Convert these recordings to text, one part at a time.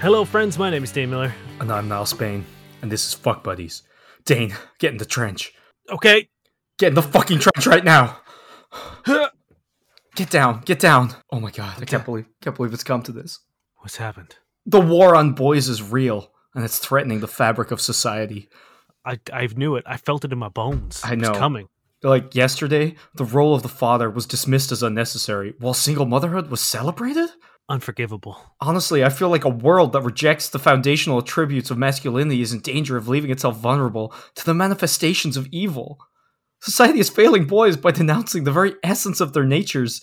Hello, friends. My name is Dane Miller. And I'm Niall Spain, and this is Fuck Buddies. Dane, get in the trench. Okay. Get in the fucking trench right now. Get down, get down. Oh my god, I can't believe can't believe it's come to this. What's happened? The war on boys is real, and it's threatening the fabric of society. I I knew it. I felt it in my bones. I It was know. coming. Like yesterday, the role of the father was dismissed as unnecessary, while single motherhood was celebrated? Unforgivable. Honestly, I feel like a world that rejects the foundational attributes of masculinity is in danger of leaving itself vulnerable to the manifestations of evil. Society is failing boys by denouncing the very essence of their natures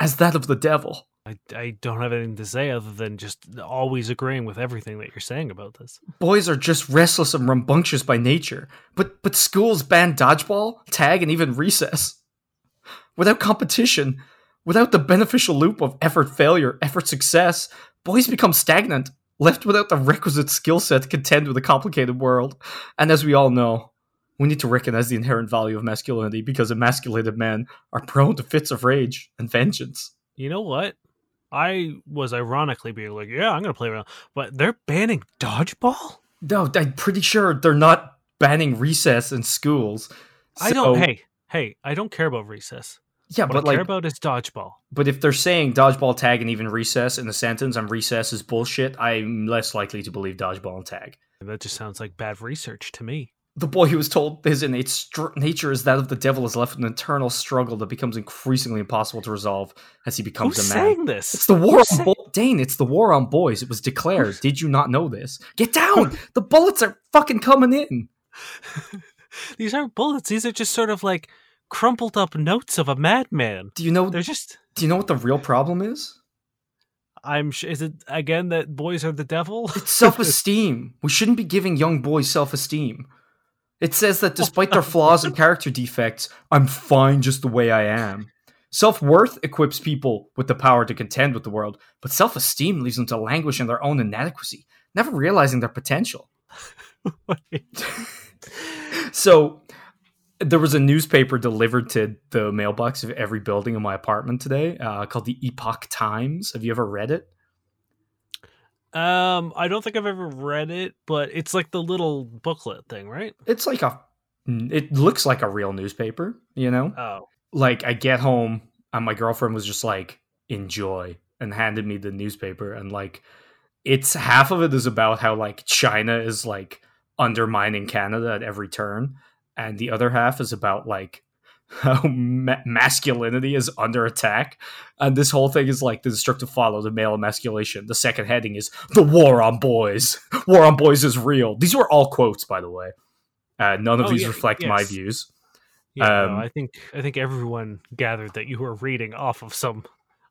as that of the devil. I, I don't have anything to say other than just always agreeing with everything that you're saying about this. Boys are just restless and rambunctious by nature, but but schools ban dodgeball, tag, and even recess. Without competition, without the beneficial loop of effort failure, effort success, boys become stagnant, left without the requisite skill set to contend with a complicated world. And as we all know, we need to recognize the inherent value of masculinity because emasculated men are prone to fits of rage and vengeance. You know what? I was ironically being like, yeah, I'm going to play around. But they're banning dodgeball? No, I'm pretty sure they're not banning recess in schools. I don't. Hey, hey, I don't care about recess. yeah, What but I like care about is dodgeball. But if they're saying dodgeball, tag, and even recess in the sentence, and recess is bullshit, I'm less likely to believe dodgeball and tag. That just sounds like bad research to me. The boy who was told his innate str- nature is that of the devil is left with an internal struggle that becomes increasingly impossible to resolve as he becomes Who's a man. saying this? It's the war Who's on saying-. Dane, it's the war on boys. It was declared. Who's- Did you not know this? Get down! the bullets are fucking coming in. These aren't bullets. These are just sort of like crumpled up notes of a madman. Do you know? They're just. Do you know what the real problem is? I'm. sh- Is it again that boys are the devil? It's self-esteem. we shouldn't be giving young boys self-esteem. It says that despite their flaws and character defects, I'm fine just the way I am. Self-worth equips people with the power to contend with the world, but self-esteem leaves them to languish in their own inadequacy, never realizing their potential. So there was a newspaper delivered to the mailbox of every building in my apartment today uh, called the Epoch Times. Have you ever read it? Um, I don't think I've ever read it, but it's like the little booklet thing, right? It's like a it looks like a real newspaper, you know? Oh, Like I get home and my girlfriend was just like enjoy and handed me the newspaper and like it's half of it is about how like China is like undermining Canada at every turn and the other half is about like how ma- masculinity is under attack. And this whole thing is like the destructive follow the male emasculation. The second heading is the war on boys. War on boys is real. These were all quotes by the way. Uh, none of Oh, these yeah, reflect my views. Yeah. no, Um, I think I think everyone gathered that you were reading off of some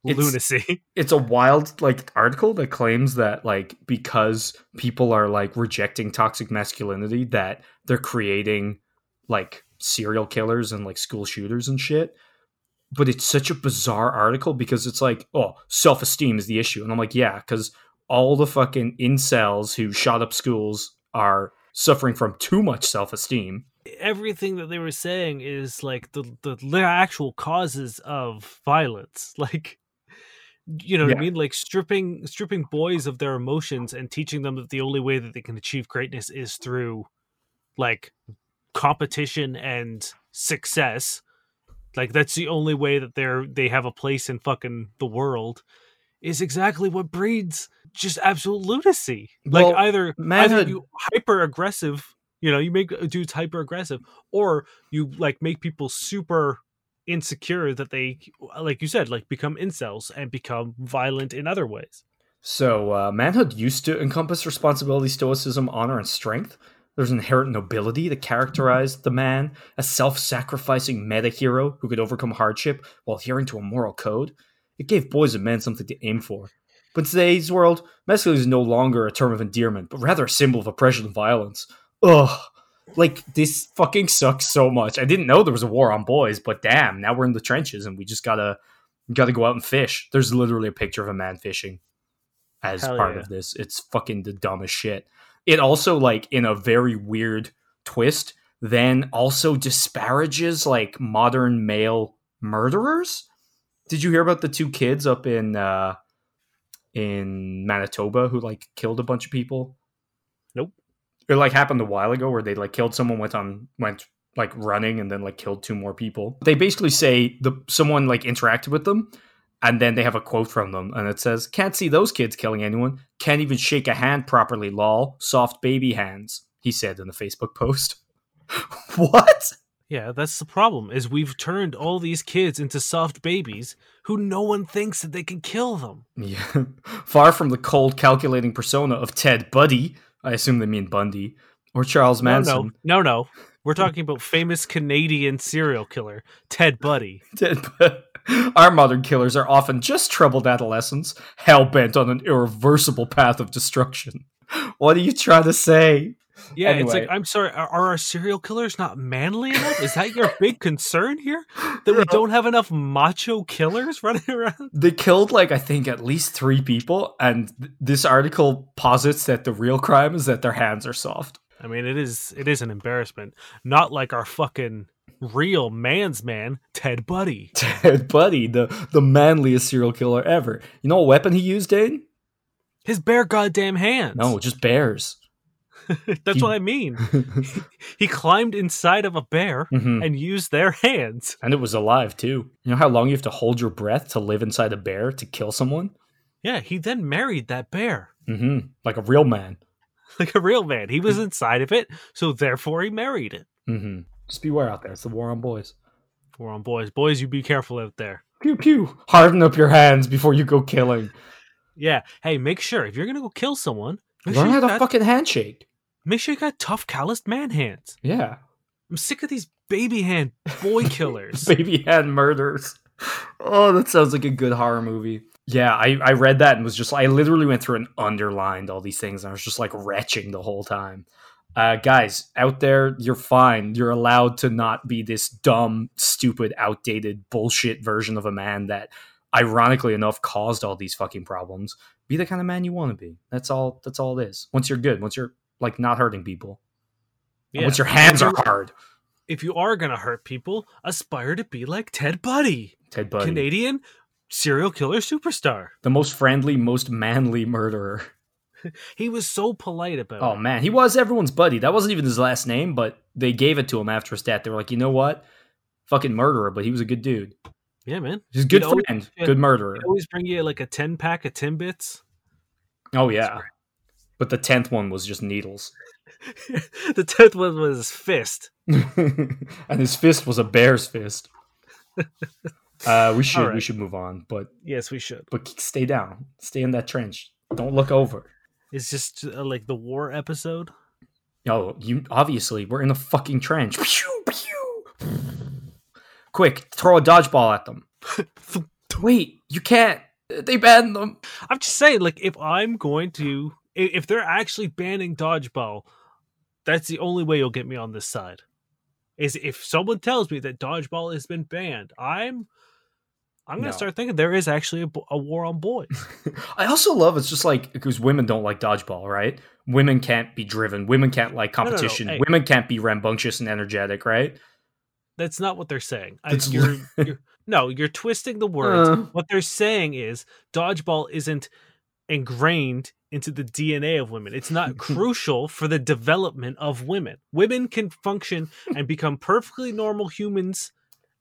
It's- lunacy. it's a wild like article that claims that like because people are like rejecting toxic masculinity that they're creating like serial killers and like school shooters and shit but it's such a bizarre article because it's like oh self-esteem is the issue and i'm like yeah because all the fucking incels who shot up schools are suffering from too much self-esteem Everything that they were saying is like the the actual causes of violence, like. You know what Yeah. I mean? Like stripping stripping boys of their emotions and teaching them that the only way that they can achieve greatness is through like competition and success. Like that's the only way that they're they have a place in fucking the world is exactly what breeds just absolute lunacy. Like Well, either either manhood- you hyper aggressive, you know, you make dudes hyper aggressive, or you like make people super insecure that they like you said, like become incels and become violent in other ways. So, uh, manhood used to encompass responsibility, stoicism, honor, and strength. There's an inherent nobility that characterized the man, a self sacrificing meta hero who could overcome hardship while adhering to a moral code. It gave boys and men something to aim for. But in today's world, masculinity is no longer a term of endearment, but rather a symbol of oppression and violence. Ugh. like this fucking sucks so much. I didn't know there was a war on boys, but damn, now we're in the trenches and we just gotta gotta go out and fish. There's literally a picture of a man fishing as Hell part yeah. of this. It's fucking the dumbest shit. It also like in a very weird twist, then also disparages like modern male murderers. Did you hear about the two kids up in uh in Manitoba who like killed a bunch of people? Nope. It like happened a while ago where they like killed someone, went on went like running and then like killed two more people. They basically say the someone like interacted with them and then they have a quote from them and it says, Can't see those kids killing anyone. Can't even shake a hand properly, lol. Soft baby hands, he said in the Facebook post. what? Yeah, that's the problem. Is we've turned all these kids into soft babies who no one thinks that they can kill them. Yeah. Far from the cold, calculating persona of Ted Buddy, I assume they mean Bundy, or Charles Manson. No, no, no, no. We're talking about famous Canadian serial killer Ted Buddy. Ted Bu- Our modern killers are often just troubled adolescents, hell bent on an irreversible path of destruction. What are you trying to say? Yeah, it's like I'm sorry. Are, are our serial killers not manly enough? Is that your big concern here? That we don't have enough macho killers running around? They killed, like, I think at least three people, and th- this article posits that the real crime is that their hands are soft. I mean, it is it is an embarrassment. Not like our fucking real man's man, Ted Buddy. Ted Buddy, the, the manliest serial killer ever. You know what weapon he used, Dane? His bare goddamn hands. No, just bears. that's he- what I mean. He climbed inside of a bear Mhm. and used their hands. And it was alive too. You know how long you have to hold your breath to live inside a bear to kill someone? Yeah, he then married that bear Mm-hmm. Like a real man. like a real man. He was inside of it, so therefore he married it. Mm-hmm. Just beware out there. It's the war on boys. We're on boys. Boys, you be careful out there. Pew pew. Harden up your hands before you go killing. Yeah. Hey, make sure if you're gonna go kill someone, make Learn sure, how to got, fucking handshake. make sure you got tough, calloused man hands. Yeah. I'm sick of these baby hand boy killers. Baby hand murders. Oh, that sounds like a good horror movie. Yeah, I, I read that and was just I literally went through and underlined all these things and I was just like retching the whole time. Uh, guys, out there, you're fine. You're allowed to not be this dumb, stupid, outdated bullshit version of a man that, ironically enough, caused all these fucking problems. Be the kind of man you want to be. That's all. That's all it is. Once you're good, once you're like not hurting people, Yeah. once your hands are hard. If you are gonna hurt people, aspire to be like Ted Buddy, Ted Bundy, Canadian serial killer superstar. the most friendly, most manly murderer. He was so polite about Oh it. man, he was everyone's buddy. That wasn't even his last name, but they gave it to him after his death. They were like, you know what? Fucking murderer, but he was a good dude. Yeah, man. He's a good He'd always- friend, yeah. good murderer. Always bring you like a ten pack of Timbits. Oh yeah, but the tenth one was just needles, the tenth one was his fist. and his fist was a bear's fist. Uh, we should we should move on, but Yes, we should. but stay down, stay in that trench. Don't look over. It's just uh, like the war episode. Oh, you obviously we're in a fucking trench. Pew, pew. Quick, throw a dodgeball at them. Wait, you can't. They banned them. I'm just saying, like, if I'm going to, if they're actually banning dodgeball, that's the only way you'll get me on this side. Is if someone tells me that dodgeball has been banned, I'm, I'm gonna No. start thinking there is actually a, a war on boys. I also love it's just like because women don't like dodgeball, right? Women can't be driven. Women can't like no, no. competition. Hey. Women can't be rambunctious and energetic, right? That's not what they're saying. I, you're, you're, no, you're twisting the words. Uh. what they're saying is dodgeball isn't ingrained into the DNA of women. It's not crucial for the development of women. Women can function and become perfectly normal humans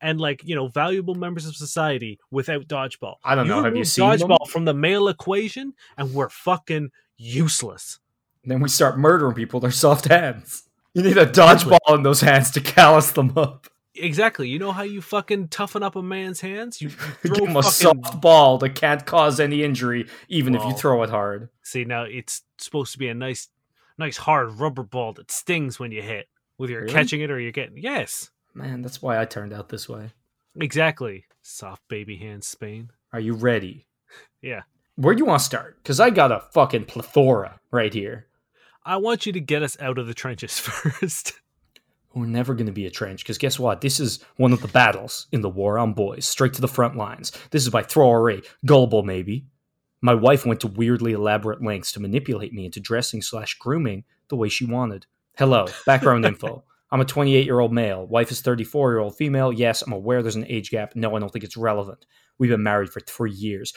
and like, you know, valuable members of society without dodgeball. I don't know. Have you seen them? dodgeball from the male equation and we're fucking useless. Then we start murdering people. They're soft hands. You need a dodgeball in those hands to callous them up. Exactly. You know how you fucking toughen up a man's hands? You, you Give throw them a fucking soft ball that can't cause any injury, even if you throw it hard. See now it's supposed to be a nice nice hard rubber ball that stings when you hit. Whether you're Really? catching it or you're getting Yes. Man, that's why I turned out this way. Exactly. Soft baby hands Spain. Are you ready? Yeah. Where do you want to start? Because I got a fucking plethora right here. I want you to get us out of the trenches first. we're never going to be a trench because guess what? This is one of the battles in the war on boys, straight to the front lines. This is by throw array, gullible maybe. My wife went to weirdly elaborate lengths to manipulate me into dressing slash grooming the way she wanted. Hello, background info. I'm a 28 year old male. Wife is 34 year old female. Yes, I'm aware there's an age gap. No, I don't think it's relevant. We've been married for three years.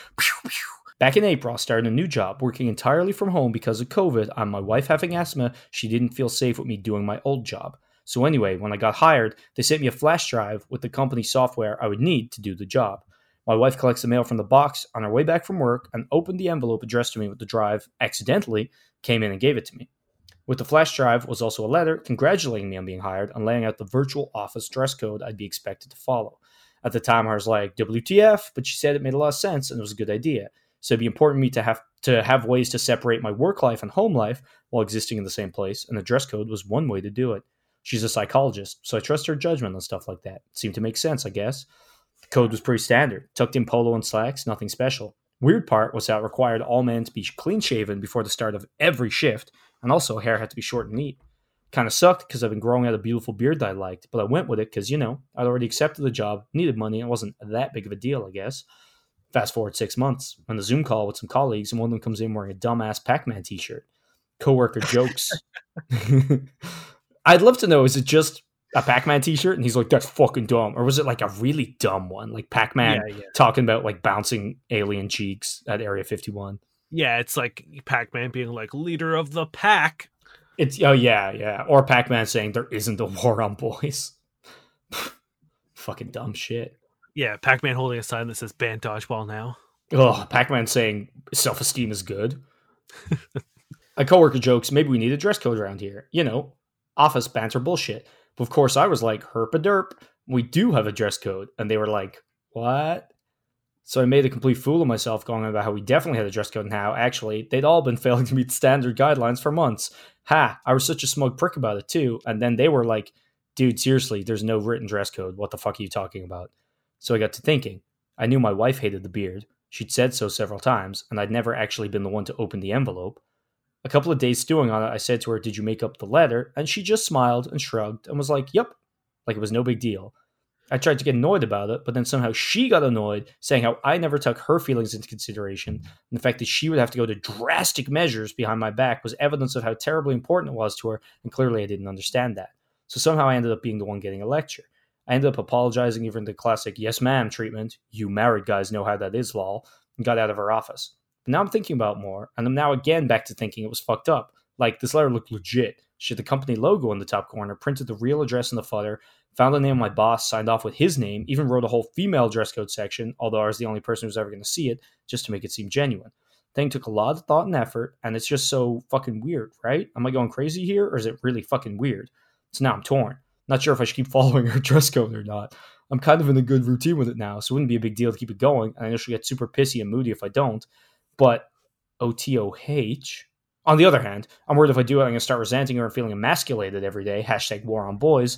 Back in April, I started a new job working entirely from home because of COVID and my wife having asthma. She didn't feel safe with me doing my old job. So, anyway, when I got hired, they sent me a flash drive with the company software I would need to do the job. My wife collects the mail from the box on her way back from work and opened the envelope addressed to me with the drive, accidentally, came in and gave it to me. With the flash drive was also a letter congratulating me on being hired and laying out the virtual office dress code I'd be expected to follow. At the time, I was like, WTF, but she said it made a lot of sense and it was a good idea. So it'd be important to me to have to have ways to separate my work life and home life while existing in the same place, and the dress code was one way to do it. She's a psychologist, so I trust her judgment on stuff like that. It seemed to make sense, I guess. The code was pretty standard. Tucked in polo and slacks, nothing special. Weird part was how it required all men to be clean shaven before the start of every shift, and also hair had to be short and neat. Kind of sucked because I've been growing out a beautiful beard that I liked, but I went with it because, you know, I'd already accepted the job, needed money, and it wasn't that big of a deal, I guess. Fast forward six months, on the Zoom call with some colleagues, and one of them comes in wearing a dumbass Pac Man t shirt. Coworker jokes. I'd love to know is it just a Pac Man t shirt? And he's like, that's fucking dumb. Or was it like a really dumb one? Like Pac Man Yeah, yeah. talking about like bouncing alien cheeks at Area 51. Yeah, it's like Pac Man being like leader of the pack. It's, oh, yeah, yeah. Or Pac Man saying there isn't a war on boys. fucking dumb shit. Yeah, Pac Man holding a sign that says ban dodgeball now. Oh, Pac Man saying self esteem is good. a coworker jokes, maybe we need a dress code around here. You know, office banter bullshit. But of course, I was like, herp a derp. We do have a dress code. And they were like, what? So I made a complete fool of myself going about how we definitely had a dress code and how actually they'd all been failing to meet standard guidelines for months. Ha, I was such a smug prick about it too. And then they were like, dude, seriously, there's no written dress code. What the fuck are you talking about? So I got to thinking. I knew my wife hated the beard. She'd said so several times, and I'd never actually been the one to open the envelope. A couple of days stewing on it, I said to her, Did you make up the letter? And she just smiled and shrugged and was like, Yep, like it was no big deal. I tried to get annoyed about it, but then somehow she got annoyed, saying how I never took her feelings into consideration, and the fact that she would have to go to drastic measures behind my back was evidence of how terribly important it was to her, and clearly I didn't understand that. So somehow I ended up being the one getting a lecture. I ended up apologizing, even the classic yes ma'am treatment, you married guys know how that is, lol, and got out of her office. But now I'm thinking about more, and I'm now again back to thinking it was fucked up. Like, this letter looked legit. She had the company logo in the top corner, printed the real address in the footer, found the name of my boss, signed off with his name, even wrote a whole female dress code section, although I was the only person who was ever going to see it, just to make it seem genuine. Thing took a lot of thought and effort, and it's just so fucking weird, right? Am I going crazy here, or is it really fucking weird? So now I'm torn. Not sure if I should keep following her dress code or not. I'm kind of in a good routine with it now, so it wouldn't be a big deal to keep it going. And I know she'll get super pissy and moody if I don't. But OTOH. On the other hand, I'm worried if I do it, I'm going to start resenting her and feeling emasculated every day. Hashtag war on boys.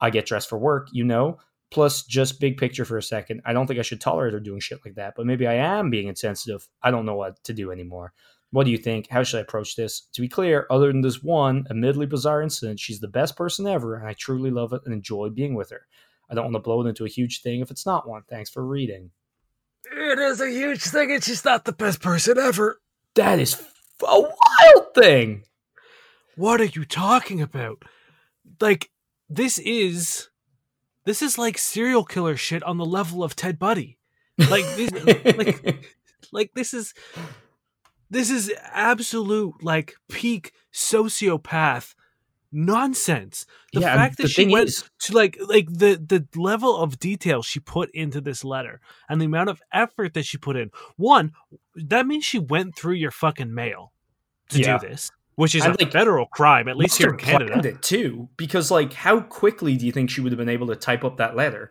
I get dressed for work, you know. Plus, just big picture for a second, I don't think I should tolerate her doing shit like that, but maybe I am being insensitive. I don't know what to do anymore. What do you think? How should I approach this? To be clear, other than this one admittedly bizarre incident, she's the best person ever, and I truly love it and enjoy being with her. I don't want to blow it into a huge thing if it's not one. Thanks for reading. It is a huge thing, and she's not the best person ever. That is a wild thing. What are you talking about? Like, this is this is like serial killer shit on the level of Ted Buddy. Like this like like this is this is absolute like peak sociopath nonsense. The Yeah, fact that she went is- to like like the the level of detail she put into this letter and the amount of effort that she put in. One, that means she went through your fucking mail to Yeah. do this, which is a like, federal crime, at least here in Canada. it too, because like, how quickly do you think she would have been able to type up that letter?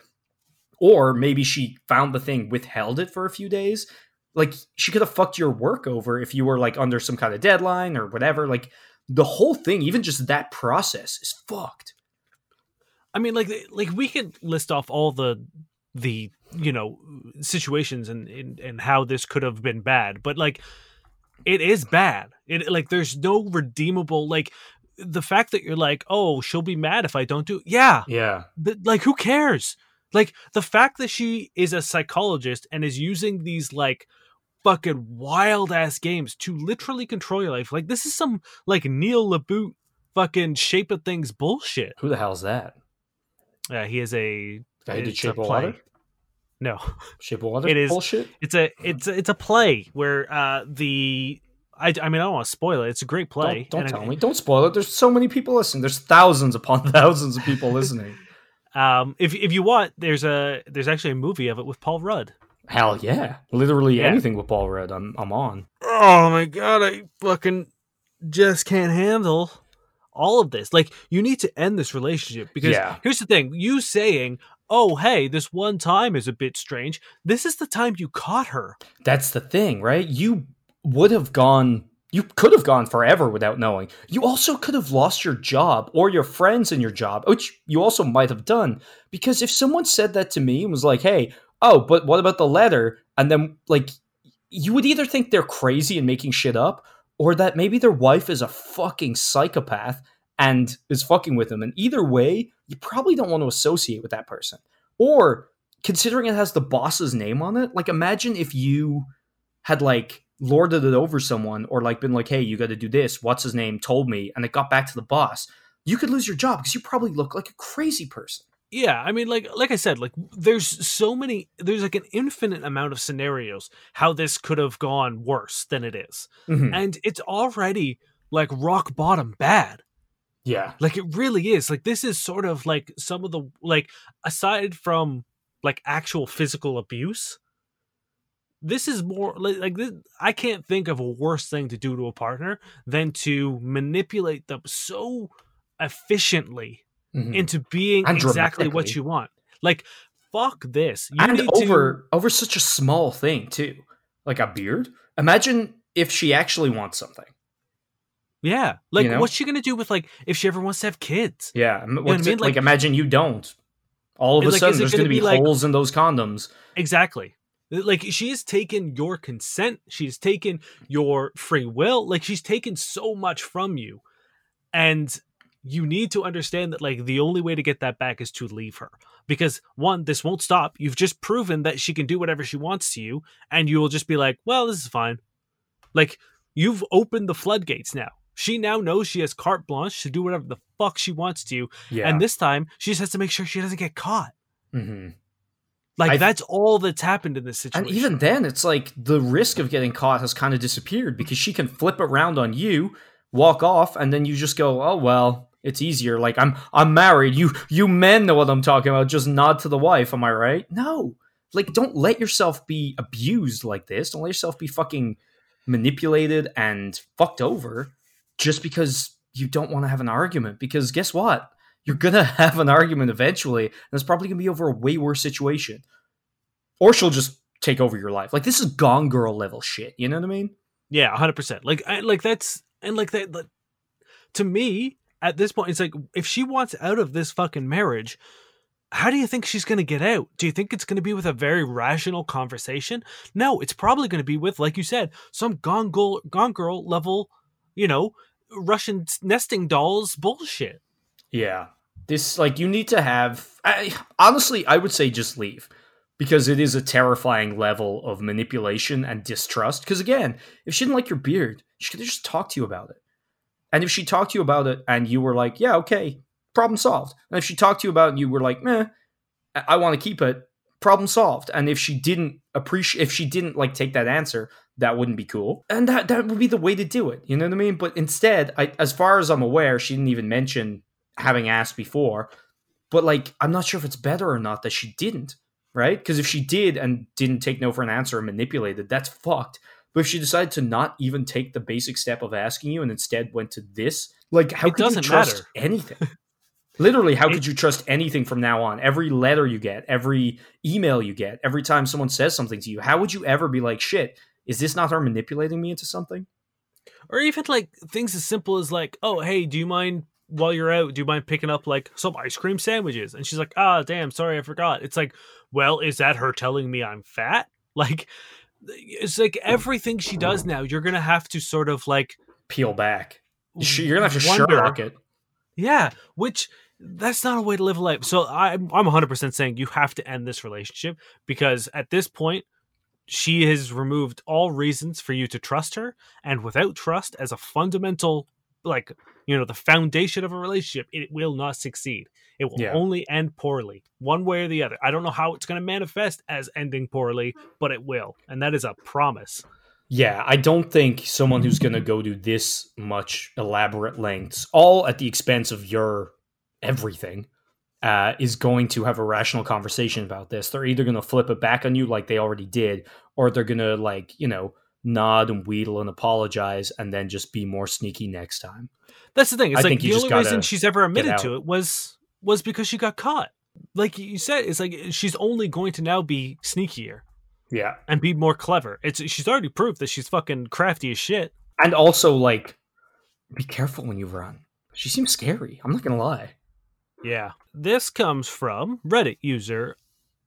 Or maybe she found the thing, withheld it for a few days. Like, she could have fucked your work over if you were like under some kind of deadline or whatever. Like, the whole thing, even just that process, is fucked. I mean, like, like we could list off all the the you know situations and and, and how this could have been bad, but like, it is bad. It like there's no redeemable like the fact that you're like, oh, she'll be mad if I don't do, yeah, Yeah. like who cares? Like the fact that she is a psychologist and is using these like fucking wild ass games to literally control your life. Like this is some like Neil Labute fucking shape of things bullshit. Who the hell's that? Uh, he is a Guy who did Shape of. Water? No, Shape of Water? It is- bullshit. it's a it's a, it's a play where uh the I, I mean I don't want to spoil it. It's a great play. Don't, don't tell me. Don't spoil it. There's so many people listening. There's thousands upon thousands of people listening. Um, if if you want, there's a there's actually a movie of it with Paul Rudd. Hell yeah. Literally Yeah. anything with Paul Rudd, I'm I'm on. Oh my god, I fucking just can't handle all of this. Like, you need to end this relationship because Yeah. here's the thing: you saying, "Oh, hey, this one time is a bit strange." This is the time you caught her. That's the thing, right? You would have gone you could have gone forever without knowing. You also could have lost your job or your friends in your job, which you also might have done. Because if someone said that to me and was like, hey, oh, but what about the letter? And then, like, you would either think they're crazy and making shit up, or that maybe their wife is a fucking psychopath and is fucking with them. And either way, you probably don't want to associate with that person. Or considering it has the boss's name on it, like, imagine if you had, like, lorded it over someone or like been like, hey, you got to do this. What's his name? Told me, and it got back to the boss. You could lose your job because you probably look like a crazy person. Yeah, I mean, like like I said, like there's so many, there's like an infinite amount of scenarios how this could have gone worse than it is, Mhm. and it's already like rock bottom bad. Yeah, Like it really is. Like this is sort of like some of the like aside from like actual physical abuse, this is more like, like this, I can't think of a worse thing to do to a partner than to manipulate them so efficiently Mhm. into being And exactly what you want. Like fuck this. You and over over such a small thing too, like a beard. Imagine if she actually wants something. Yeah. Like You know? what's she going to do with like if she ever wants to have kids? Yeah, m- what I mean? like, Like- imagine you don't. All of a like, sudden, there's gonna going to be, be, like- holes in those condoms. Exactly. Like she has taken your consent, she's taken your free will, like she's taken so much from you. And you need to understand that like the only way to get that back is to leave her. Because one, this won't stop. You've just proven that she can do whatever she wants to you, and you will just be like, well, this is fine. Like you've opened the floodgates now. She now knows she has carte blanche to do whatever the fuck she wants to, Yeah, and this time she just has to make sure she doesn't get caught. mm-hmm. Like I- that's all that's happened in this situation. And even then, it's like the risk of getting caught has kind of disappeared because she can flip around on you, walk off, and then you just go, "Oh well, it's easier." Like I'm, I'm married. You, you men know what I'm talking about. Just nod to the wife. Am I right? No. Like, don't let yourself be abused like this. Don't let yourself be fucking manipulated and fucked over just because you don't want to have an argument. Because guess what? You're gonna have an argument eventually, and it's probably gonna be over a way worse situation or she'll just take over your life. Like this is Gone Girl level shit. You know what I mean? Yeah, hundred percent. Like, I, like that's and like that. Like, to me, at this point, it's like if she wants out of this fucking marriage, how do you think she's going to get out? Do you think it's going to be with a very rational conversation? No, it's probably going to be with, like you said, some gone girl, gone girl level, you know, Russian nesting dolls bullshit. Yeah. This like you need to have. I, honestly, I would say just leave because it is a terrifying level of manipulation and distrust. Because again, if she didn't like your beard, she could just talked to you about it. And if she talked to you about it and you were like, "Yeah, okay, problem solved," and if she talked to you about it and you were like, "Meh, I, want to keep it," problem solved. And if she didn't appreciate, if she didn't like take that answer, that wouldn't be cool. And that that would be the way to do it. You know what I mean? But instead, I, as far as I'm aware, she didn't even mention having asked before. But like, I'm not sure if it's better or not that she didn't, right? Because if she did and didn't take no for an answer and manipulated, that's fucked. But if she decided to not even take the basic step of asking you and instead went to this, like, how It could you trust matter. anything? Literally, how It- could you trust anything from now on? Every letter you get, every email you get, every time someone says something to you, how would you ever be like, shit, is this not her manipulating me into something? or even like things as simple as like, oh, hey, do you mind while you're out? Do you mind picking up like some ice cream sandwiches? And she's like, ah, damn, sorry, I forgot. It's like, well, is that her telling me I'm fat? Like, it's like everything she does now, you're gonna have to sort of like, Peel back. You're gonna have to wonder- Sherlock it. Yeah, which that's not a way to live a life. So I'm I'm 100% saying you have to end this relationship because at this point she has removed all reasons for you to trust her and without trust as a fundamental like you know the foundation of a relationship it will not succeed. It will Yeah. only end poorly, one way or the other. I don't know how it's going to manifest as ending poorly, but it will. And that is a promise. Yeah, I don't think someone who's going to go to this much elaborate lengths, all at the expense of your everything, uh, is going to have a rational conversation about this. They're either going to flip it back on you like they already did, or they're going to, like, you know, nod and wheedle and apologize and then just be more sneaky next time. That's the thing. It's I like the only reason she's ever admitted to it was was because she got caught. Like you said, it's like she's only going to now be sneakier Yeah. and be more clever. It's she's already proved that she's fucking crafty as shit. And also, like, be careful when you run. She seems scary. I'm not going to lie. Yeah. This comes from Reddit user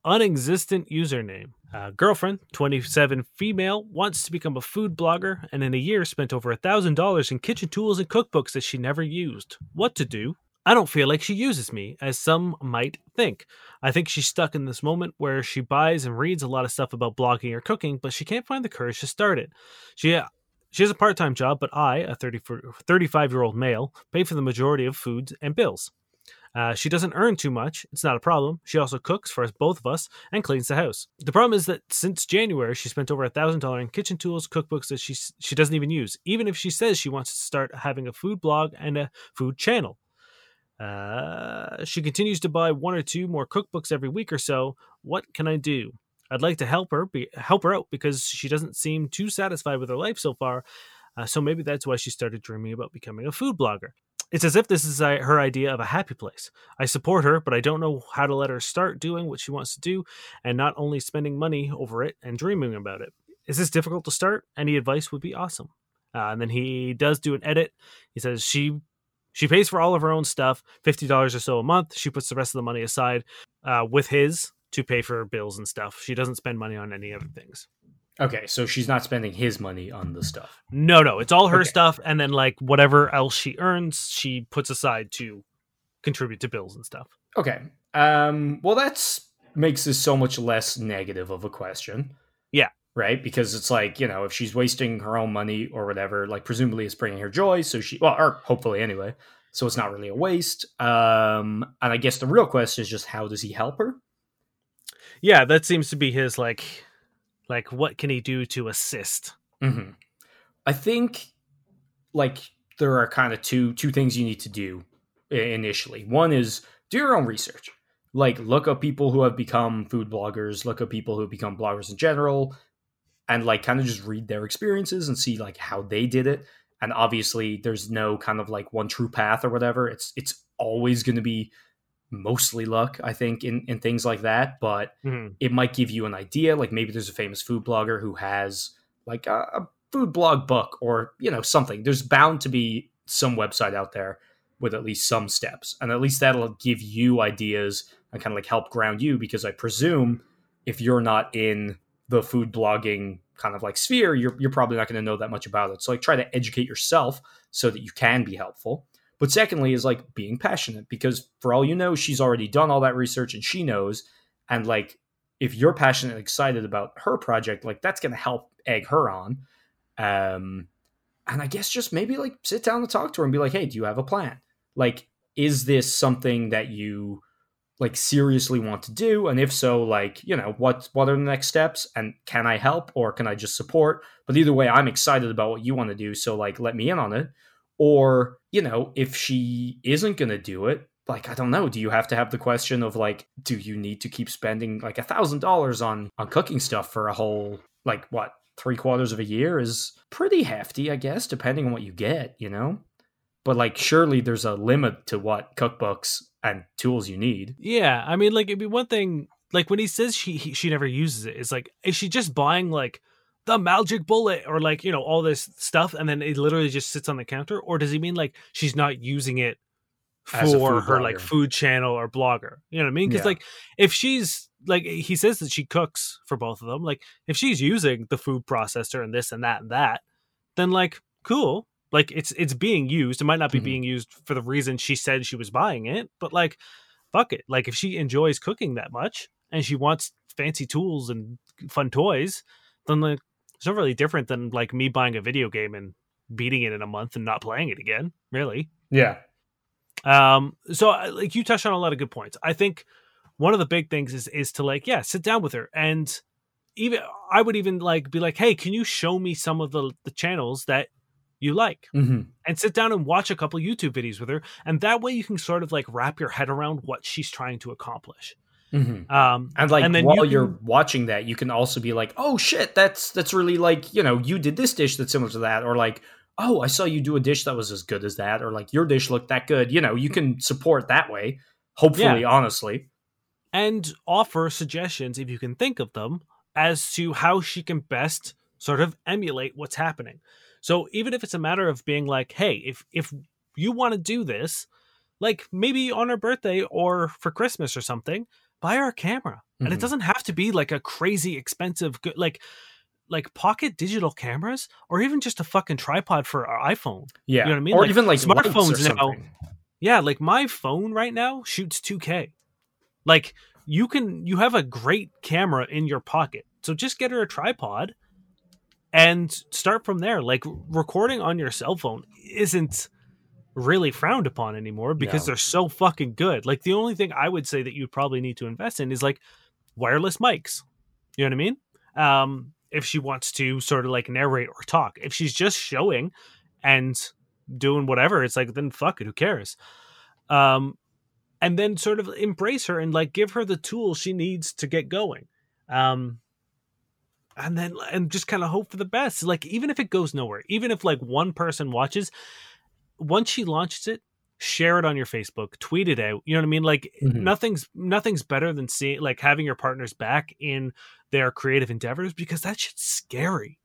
unexistent username. Uh, girlfriend, 27 female, wants to become a food blogger and in a year spent over a $1,000 in kitchen tools and cookbooks that she never used. What to do? I don't feel like she uses me, as some might think. I think she's stuck in this moment where she buys and reads a lot of stuff about blogging or cooking, but she can't find the courage to start it. She she has a part-time job, but I, a 30, 35-year-old male, pay for the majority of foods and bills. Uh, she doesn't earn too much. It's not a problem. She also cooks for us, both of us and cleans the house. The problem is that since January, she spent over a thousand dollars in kitchen tools, cookbooks that she she doesn't even use. Even if she says she wants to start having a food blog and a food channel, uh, she continues to buy one or two more cookbooks every week or so. What can I do? I'd like to help her be, help her out because she doesn't seem too satisfied with her life so far. Uh, so maybe that's why she started dreaming about becoming a food blogger. It's as if this is uh, her idea of a happy place. I support her, but I don't know how to let her start doing what she wants to do and not only spending money over it and dreaming about it. Is this difficult to start? Any advice would be awesome. Uh, and then he does do an edit. He says she she pays for all of her own stuff, fifty dollars or so a month. She puts the rest of the money aside uh, with his to pay for bills and stuff. She doesn't spend money on any other things. Okay, so she's not spending his money on the stuff. No, no, it's all her Okay. stuff, and then like whatever else she earns, she puts aside to contribute to bills and stuff. Okay. Um, well, that's makes this so much less negative of a question. Yeah. Right? Because it's like, you know, if she's wasting her own money or whatever, like presumably it's bringing her joy. So she, well, or hopefully anyway. So it's not really a waste. Um, and I guess the real question is just how does he help her? Yeah, that seems to be his like, like what can he do to assist? hmm I think like there are kind of two two things you need to do initially. One is do your own research. Like look up people who have become food bloggers, look up people who have become bloggers in general, and like kind of just read their experiences and see like how they did it. And obviously there's no kind of like one true path or whatever. It's it's always gonna be mostly luck, I think, in, in things like that. But Mhm. it might give you an idea. Like maybe there's a famous food blogger who has like a, a food blog book or you know something. There's bound to be some website out there with at least some steps, and at least that'll give you ideas and kind of like help ground you. Because I presume if you're not in the food blogging kind of like sphere, you're you're probably not going to know that much about it. So like try to educate yourself so that you can be helpful. But secondly, is like being passionate because for all you know, she's already done all that research and she knows. And like, if you're passionate and excited about her project, like that's going to help egg her on. Um, and I guess just maybe like sit down and talk to her and be like, hey, do you have a plan? Like, is this something that you like seriously want to do? And if so, like, you know, what what are the next steps? And can I help or can I just support? But either way, I'm excited about what you want to do. So like let me in on it. Or, you know, if she isn't gonna do it, like I don't know, do you have to have the question of like, do you need to keep spending like a thousand dollars on on cooking stuff for a whole like what three quarters of a year is pretty hefty, I guess, depending on what you get, you know? But like surely there's a limit to what cookbooks and tools you need. Yeah, I mean, like it'd be one thing. Like when he says she he, she never uses it, it's like is she just buying like the magic bullet or like you know all this stuff, and then it literally just sits on the counter, or does he mean like she's not using it for her like food channel or blogger? You know what I mean? Because Yeah. like if she's like he says that she cooks for both of them, like if she's using the food processor and this and that and that, then like cool. Like it's it's being used. It might not be Mhm. being used for the reason she said she was buying it, but like fuck it. Like if she enjoys cooking that much and she wants fancy tools and fun toys, then like it's not really different than like me buying a video game and beating it in a month and not playing it again, really. Yeah. Um, so like you touched on a lot of good points. I think one of the big things is is to like, yeah, sit down with her and even I would even like be like, hey, can you show me some of the the channels that you like hmm and sit down and watch a couple YouTube videos with her, and that way you can sort of like wrap your head around what she's trying to accomplish. Hmm Um, And like And then while you are can- watching that, you can also be like, "Oh shit, that's that's really like you know you did this dish that's similar to that," or like, "Oh, I saw you do a dish that was as good as that," or like your dish looked that good. You know, you can support that way. Hopefully, honestly, and offer suggestions if you can think of them as to how she can best sort of emulate what's happening. So even if it's a matter of being like, hey, if if you want to do this, like maybe on her birthday or for Christmas or something, buy a camera. And it Mhm. doesn't have to be like a crazy expensive good like like pocket digital cameras or even just a fucking tripod for our iPhone. yeah, You know what I mean? or Like, even like smartphones now-. Yeah, like my phone right now shoots 2K. Like you can you have a great camera in your pocket. So just get her a tripod and start from there. Like recording on your cell phone isn't really frowned upon anymore because No. they're so fucking good. Like the only thing I would say that you probably need to invest in is like wireless mics. You know what I mean? Um if she wants to sort of like narrate or talk. If she's just showing and doing whatever, it's like then fuck it, who cares? Um and then sort of embrace her and like give her the tools she needs to get going. Um and then and just kind of hope for the best. Like even if it goes nowhere, even if like one person watches, once she launches it, share it on your Facebook, tweet it out. You know what I mean? Like Mhm. nothing's nothing's better than seeing like having your partners back in their creative endeavors because that shit's scary.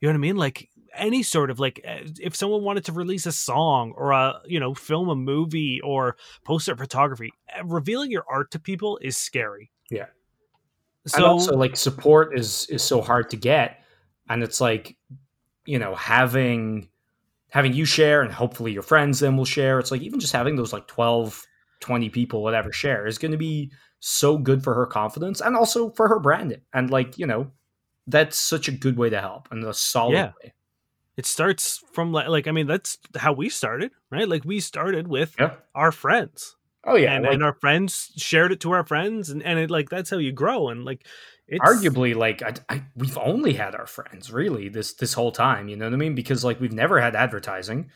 You know what I mean? Like any sort of like eh, if someone wanted to release a song or a you know film a movie or post their photography, eh, revealing your art to people is scary. Yeah. So and also like support is is so hard to get and it's like you know having having you share and hopefully your friends then will share it's like even just having those like 12 20 people whatever share is going to be so good for her confidence and also for her branding and like you know that's such a good way to help and a solid Yeah. way it starts from like like I mean that's how we started, right? Like we started with yeah our friends. Oh yeah and, like, and our friends shared it to our friends and, and it like that's how you grow and like it's arguably like I, I we've only had our friends really this this whole time you know what i mean? Because like we've never had advertising.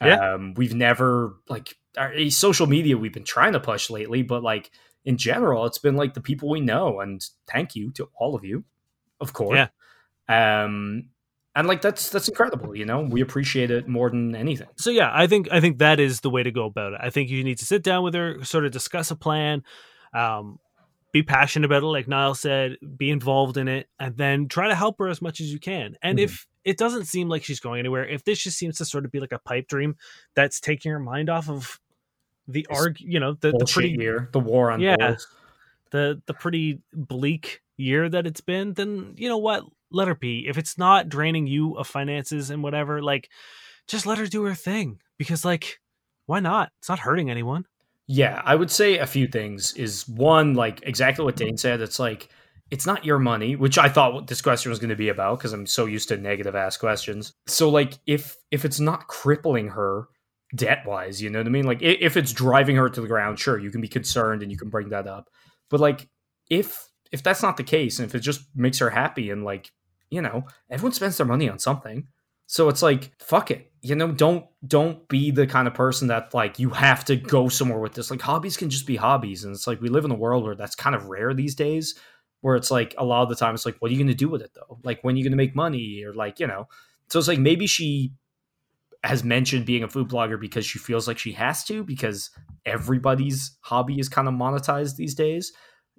Yeah. um we've never like our eh, social media we've been trying to push lately but like in general it's been like the people we know and thank you to all of you of course. Um and like that's that's incredible you know we appreciate it more than anything so yeah i think i think that is the way to go about it i think you need to sit down with her sort of discuss a plan um be passionate about it like niall said be involved in it and then try to help her as much as you can and Mhm. if it doesn't seem like she's going anywhere if this just seems to sort of be like a pipe dream that's taking her mind off of the arg you know the, the pretty year the war on Yeah. the the pretty bleak year that it's been, then you know what? Let her be. If it's not draining you of finances and whatever, like just let her do her thing. Because like, why not? It's not hurting anyone. Yeah, I would say a few things. Is one like exactly what Dane said. It's like it's not your money, which I thought this question was going to be about because I'm so used to negative ass questions. So like if if it's not crippling her debt wise, you know what I mean? Like if it's driving her to the ground, sure, you can be concerned and you can bring that up. But like if if that's not the case and if it just makes her happy and like you know everyone spends their money on something. So it's like fuck it you know don't don't be the kind of person that like you have to go somewhere with this. Like hobbies can just be hobbies. And it's like we live in a world where that's kind of rare these days where it's like a lot of the time it's like what are you to do with it though? Like when are you to make money? Or like you know. So it's like maybe she has mentioned being a food blogger because she feels like she has to because everybody's hobby is kind of monetized these days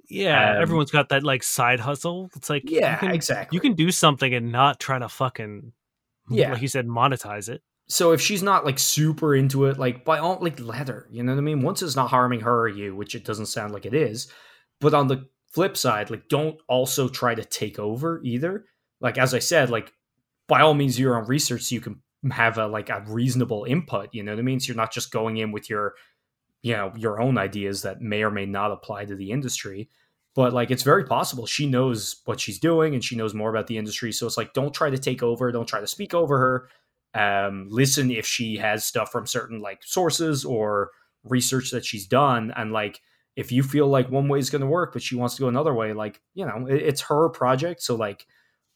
Yeah, Um, everyone's got that like side hustle. It's like yeah you can, exactly you can do something and not try to fucking Yeah. like you said, monetize it. so if she's not like super into it, like by all like let her, you know what I mean? Once it's not harming her or you, which it doesn't sound like it is. But on the flip side, like don't also try to take over either. Like as I said, like by all means do your own research so you can have a like a reasonable input. You know what I mean? So you're not just going in with your you know your own ideas that may or may not apply to the industry. But like it's very possible she knows what she's doing and she knows more about the industry. So it's like don't try to take over. Don't try to speak over her. Um, listen if she has stuff from certain like sources or research that she's done. And like if you feel like one way is going to work but she wants to go another way like you know it, it's her project. So like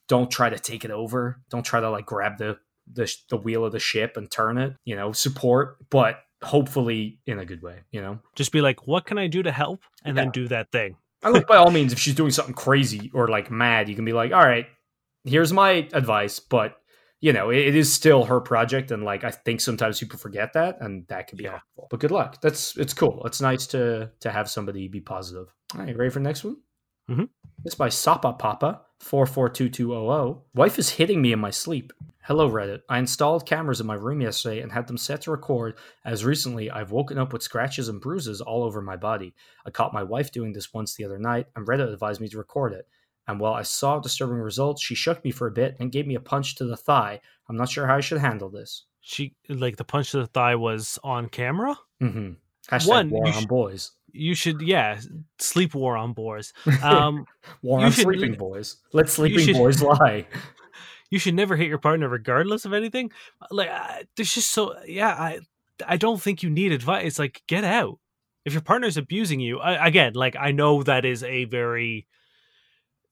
don't try to take it over. Don't try to like grab the the, the wheel of the ship and turn it you know support. But hopefully in a good way you know Just be like, what can I do to help? And Yeah. then do that thing. I like by all means if she's doing something crazy or like mad you can be like all right here's my advice but you know it, it is still her project and like i think sometimes people forget that and that could be Yeah. helpful but good luck that's it's cool it's nice to to have somebody be positive all right ready for the next one Mm-hmm. this by sapa papa 442200 wife is hitting me in my sleep hello reddit i installed cameras in my room yesterday and had them set to record as recently i've woken up with scratches and bruises all over my body I caught my wife doing this once the other night, and Reddit advised me to record it. And while I saw disturbing results, she shook me for a bit and gave me a punch to the thigh. I'm not sure how I should handle this. She like the punch to the thigh was on camera. Mm-hmm. Hashtag One, war on sh- boys. You should, yeah, sleep war on boys. Um, war on should- sleeping boys. Let sleeping should- boys lie. You should never hit your partner regardless of anything. Like, I, there's just so yeah. I I don't think you need advice. It's like get out. If your partner's abusing you, I, again, like I know that is a very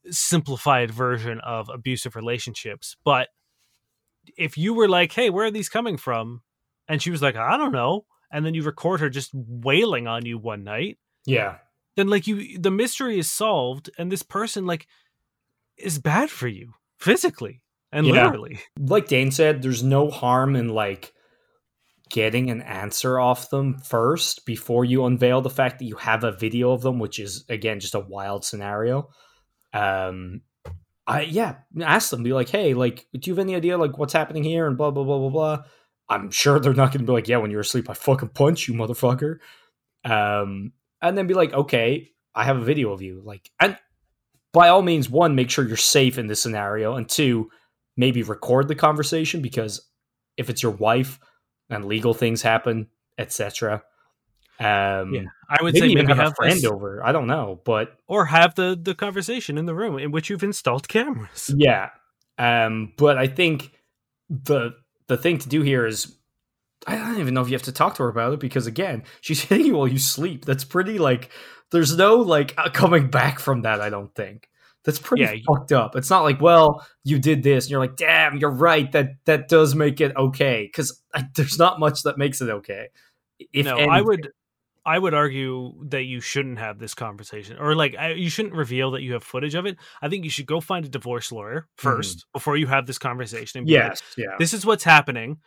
simplified version of abusive relationships, but if you were like, "Hey, where are these coming from?" and she was like, "I don't know," and then you record her just wailing on you one night, Yeah. then like you the mystery is solved and this person like is bad for you physically and Yeah. literally. Like Dane said, there's no harm in like getting an answer off them first before you unveil the fact that you have a video of them, which is again just a wild scenario. Um I yeah, ask them, be like, hey, like, do you have any idea like what's happening here and blah blah blah blah blah. I'm sure they're not gonna be like, yeah, when you're asleep, I fucking punch you, motherfucker. Um, and then be like, okay, I have a video of you. Like, and by all means, one, make sure you're safe in this scenario, and two, maybe record the conversation because if it's your wife and legal things happen, etc. Um, Yeah. I would maybe say maybe have, have a friend this- over. I don't know, but or have the the conversation in the room in which you've installed cameras. Yeah. Um, but I think the the thing to do here is I don't even know if you have to talk to her about it because again, she's hitting you while you sleep. That's pretty like there's no like uh, coming back from that, I don't think. That's pretty Yeah, fucked up. It's not like, well, you did this, and you're like, damn, you're right. That that does make it okay because there's not much that makes it okay. If no, I would I would argue that you shouldn't have this conversation or like I, you shouldn't reveal that you have footage of it. I think you should go find a divorce lawyer 1st before you have this conversation and be like, Yes, yeah, this is what's happening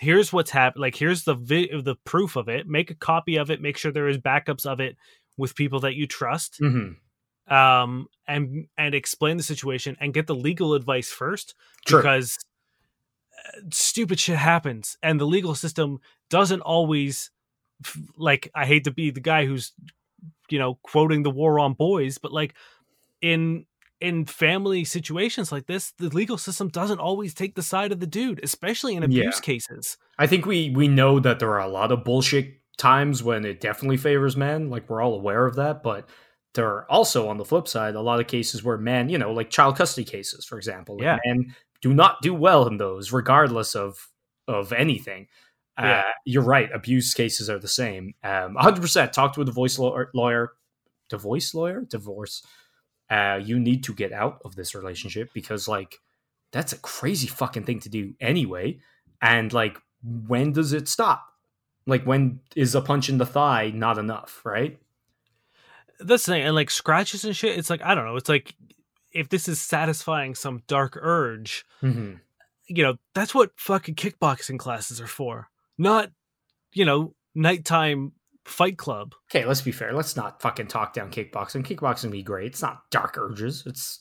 here's what's happening like here's the vi- the proof of it make a copy of it make sure there is backups of it with people that you trust hmm um and and explain the situation and get the legal advice first because uh, stupid shit happens and the legal system doesn't always like i hate to be the guy who's you know quoting the war on boys but like in in family situations like this the legal system doesn't always take the side of the dude especially in abuse Yeah. cases I think we we know that there are a lot of bullshit times when it definitely favors men. Like we're all aware of that, but there are also on the flip side a lot of cases where men, you know, like child custody cases, for example, like Yeah. men do not do well in those, regardless of of anything. Yeah. Uh, you're right. Abuse cases are the same. Um, 100%. Talk to a divorce lawyer. Divorce lawyer? Divorce. Uh, you need to get out of this relationship because, like, that's a crazy fucking thing to do anyway. And, like, when does it stop? Like, when is a punch in the thigh not enough, right? That's the thing and like scratches and shit it's like i don't know it's like if this is satisfying some dark urge Mm-hmm. you know that's what fucking kickboxing classes are for not you know nighttime fight club Okay, let's be fair. Let's not fucking talk down kickboxing. Kickboxing be great. It's not dark urges. It's